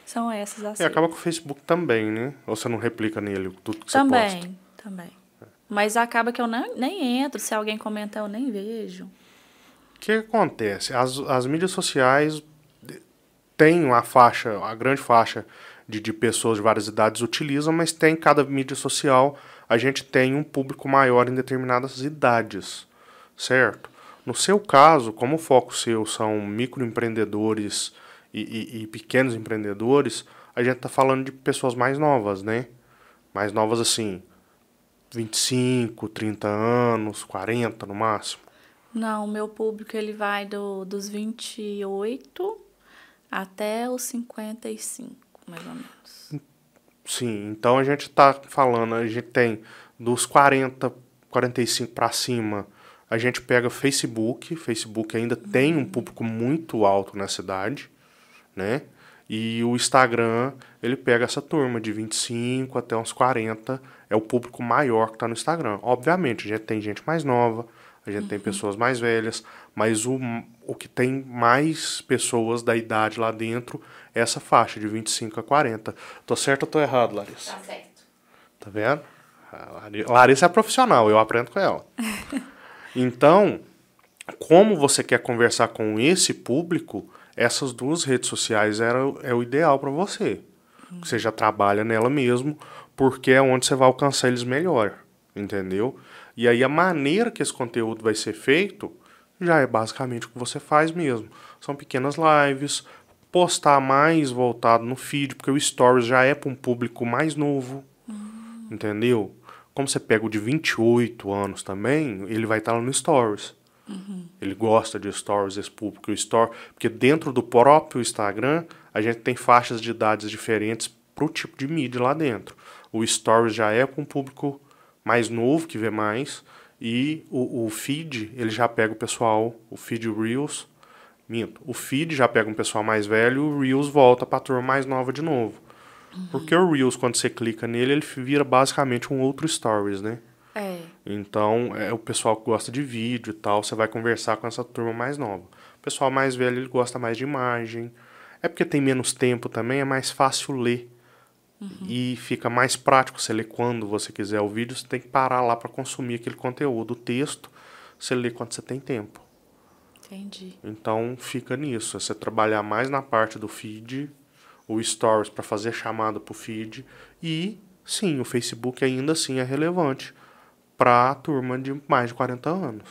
Speaker 2: São essas as.
Speaker 1: E acaba com o Facebook também, né? Ou você não replica nele tudo que
Speaker 2: também,
Speaker 1: você posta?
Speaker 2: Também, também. Mas acaba que eu nem, nem entro. Se alguém comentar, eu nem vejo.
Speaker 1: O que acontece? As, as mídias sociais têm a faixa, a grande faixa de, de pessoas de várias idades utilizam, mas tem cada mídia social, a gente tem um público maior em determinadas idades, certo? No seu caso, como o foco seu são microempreendedores e, e, e pequenos empreendedores, a gente está falando de pessoas mais novas, né? Mais novas assim, 25, 30 anos, 40 no máximo.
Speaker 2: Não, o meu público ele vai do, dos 28 até os 55 mais ou menos.
Speaker 1: Sim, então a gente está falando, a gente tem dos 40, 45 para cima, a gente pega Facebook, Facebook ainda uhum. tem um público muito alto na cidade, né? E o Instagram, ele pega essa turma de 25 até uns 40, é o público maior que está no Instagram. Obviamente, a gente tem gente mais nova, a gente uhum. tem pessoas mais velhas, mas o, o que tem mais pessoas da idade lá dentro é essa faixa de 25 a 40. Tô certo ou tô errado, Larissa?
Speaker 3: Tá certo.
Speaker 1: Tá vendo? Larissa é profissional, eu aprendo com ela. então, como você quer conversar com esse público, essas duas redes sociais era, é o ideal para você. Você já trabalha nela mesmo, porque é onde você vai alcançar eles melhor, entendeu? E aí a maneira que esse conteúdo vai ser feito já é basicamente o que você faz mesmo. São pequenas lives, postar mais voltado no feed, porque o Stories já é para um público mais novo, entendeu? Como você pega o de 28 anos também, ele vai estar lá no Stories.
Speaker 2: Uhum.
Speaker 1: Ele gosta de Stories, esse público. O story, porque dentro do próprio Instagram, a gente tem faixas de idades diferentes para o tipo de mídia lá dentro. O Stories já é para um público mais novo, que vê mais, E o, o feed, ele já pega o pessoal, o feed Reels, minto, o feed já pega um pessoal mais velho e o Reels volta para a turma mais nova de novo. Porque o Reels, quando você clica nele, ele vira basicamente um outro Stories, né?
Speaker 3: É.
Speaker 1: Então, é o pessoal que gosta de vídeo e tal, você vai conversar com essa turma mais nova. O pessoal mais velho, ele gosta mais de imagem. É porque tem menos tempo também, é mais fácil ler. E fica mais prático você ler quando você quiser o vídeo, você tem que parar lá para consumir aquele conteúdo. O texto, você lê quando você tem tempo.
Speaker 3: Entendi.
Speaker 1: Então, fica nisso. É você trabalhar mais na parte do feed, o Stories para fazer chamada pro feed. E, sim, o Facebook ainda assim é relevante para a turma de mais de 40 anos.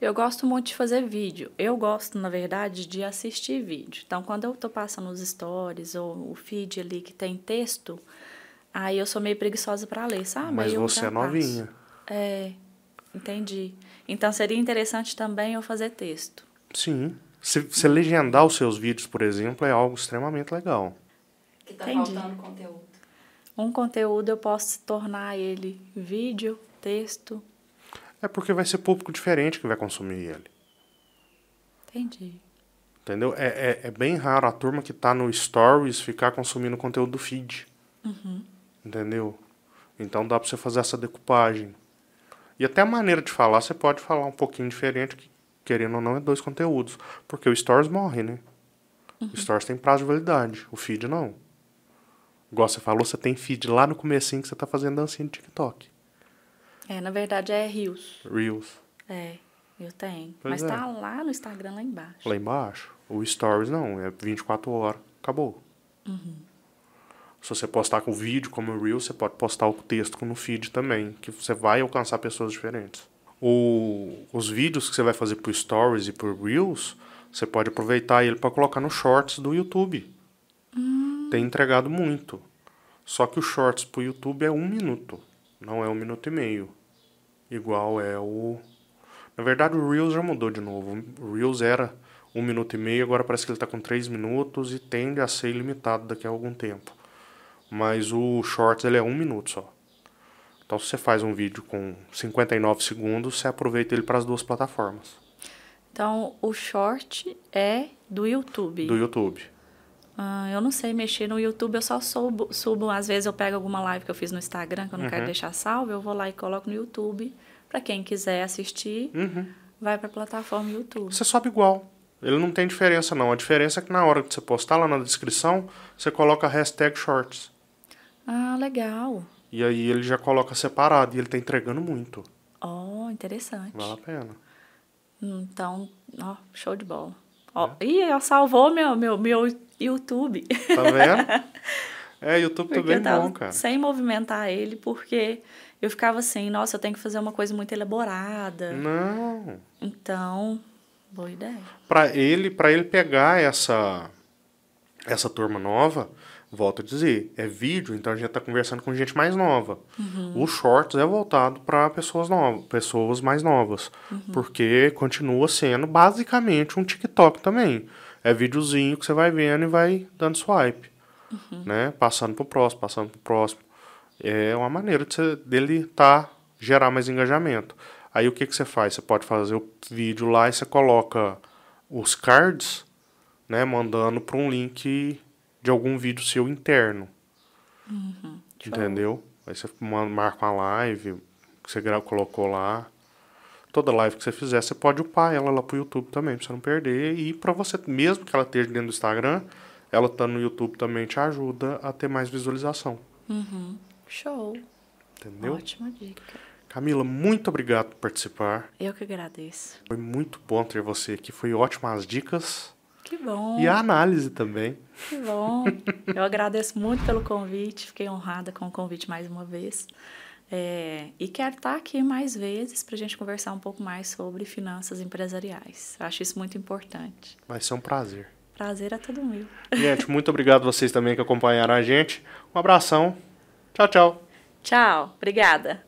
Speaker 2: Eu gosto muito de fazer vídeo. Eu gosto, na verdade, de assistir vídeo. Então, quando eu tô passando os stories ou o feed ali que tem texto, aí eu sou meio preguiçosa para ler, sabe?
Speaker 1: Mas
Speaker 2: eu
Speaker 1: você é novinha.
Speaker 2: passo. É, entendi. Então, seria interessante também eu fazer texto.
Speaker 1: Sim. Se você legendar os seus vídeos, por exemplo, é algo extremamente legal.
Speaker 3: Que tá
Speaker 2: Entendi.
Speaker 3: faltando conteúdo.
Speaker 2: Um conteúdo eu posso tornar ele vídeo, texto.
Speaker 1: É porque vai ser público diferente que vai consumir ele.
Speaker 2: Entendi.
Speaker 1: Entendeu? É, é, é bem raro a turma que tá no Stories ficar consumindo conteúdo do feed. Entendeu? Então dá pra você fazer essa decupagem. E até a maneira de falar, você pode falar um pouquinho diferente, que, querendo ou não, é dois conteúdos. Porque o Stories morre, né? O Stories tem prazo de validade, o feed não. Igual você falou, você tem feed lá no comecinho que você tá fazendo dancinha de TikTok.
Speaker 2: É, na verdade é rios.
Speaker 1: Reels.
Speaker 2: É, eu tenho.
Speaker 1: Pois
Speaker 2: Mas
Speaker 1: é.
Speaker 2: tá lá no Instagram, lá embaixo.
Speaker 1: Lá embaixo. O Stories não, é 24 horas. Acabou. Se você postar com vídeo, como o Reels, você pode postar o texto no feed também, que você vai alcançar pessoas diferentes. O, os vídeos que você vai fazer pro Stories e pro Reels, você pode aproveitar ele para colocar no Shorts do YouTube. Tem entregado muito. Só que o Shorts pro YouTube é um minuto, não é um minuto e meio. Igual é o. Na verdade, o Reels já mudou de novo. O Reels era um minuto e meio, agora parece que ele está com três minutos e tende a ser ilimitado daqui a algum tempo. Mas o Shorts ele é um minuto só. Então, se você faz um vídeo com 59 segundos, você aproveita ele para as duas plataformas
Speaker 2: Então, o short é do YouTube.
Speaker 1: do YouTube.
Speaker 2: Ah, eu não sei mexer no YouTube, eu só subo, subo. Às vezes eu pego alguma live que eu fiz no Instagram, que eu não quero deixar salvo, eu vou lá e coloco no YouTube. Pra quem quiser assistir, vai pra plataforma YouTube.
Speaker 1: Você sobe igual. Ele não tem diferença, não. A diferença é que na hora que você postar lá na descrição, você coloca a hashtag Shorts.
Speaker 2: Ah, legal.
Speaker 1: E aí ele já coloca separado e ele tá entregando muito.
Speaker 2: Ó, interessante.
Speaker 1: Vale a pena.
Speaker 2: Então, ó, show de bola.
Speaker 1: É.
Speaker 2: Ih, ela salvou meu, meu, meu YouTube.
Speaker 1: Tá vendo? É, YouTube
Speaker 2: Porque
Speaker 1: também
Speaker 2: tava
Speaker 1: bom, cara.
Speaker 2: sem movimentar ele, porque eu ficava assim, nossa, eu tenho que fazer uma coisa muito elaborada.
Speaker 1: Não.
Speaker 2: Então, boa ideia.
Speaker 1: Pra ele, para ele pegar essa essa turma nova, volto a dizer, é vídeo, então a gente tá conversando com gente mais nova. O Shorts é voltado para pessoas novas, pessoas mais novas, porque continua sendo basicamente um TikTok também. É videozinho que você vai vendo e vai dando swipe, né? Passando pro próximo, passando pro próximo. É uma maneira de você, dele tá gerar mais engajamento. Aí o que que você faz? Você pode fazer o vídeo lá e você coloca os cards, né, mandando para um link de algum vídeo seu interno. Entendeu? Aí você ma- marca uma live que você colocou lá. Toda live que você fizer, você pode upar ela lá pro YouTube também, pra você não perder. E pra você, mesmo que ela esteja dentro do Instagram, ela estando no YouTube também te ajuda a ter mais visualização.
Speaker 2: Show.
Speaker 1: Entendeu?
Speaker 2: Ótima dica.
Speaker 1: Camila, muito obrigado por participar.
Speaker 2: Eu que agradeço.
Speaker 1: Foi muito bom ter você aqui. Foi ótimas dicas.
Speaker 2: Que bom.
Speaker 1: E a análise também.
Speaker 2: Que bom. Eu agradeço muito pelo convite. Fiquei honrada com o convite mais uma vez. É, e quero estar aqui mais vezes para a gente conversar um pouco mais sobre finanças empresariais. Eu acho isso muito importante.
Speaker 1: Vai ser um prazer.
Speaker 2: Prazer é todo meu.
Speaker 1: Gente, muito obrigado vocês também que acompanharam a gente. Um abração. Tchau, tchau.
Speaker 2: Tchau. Obrigada.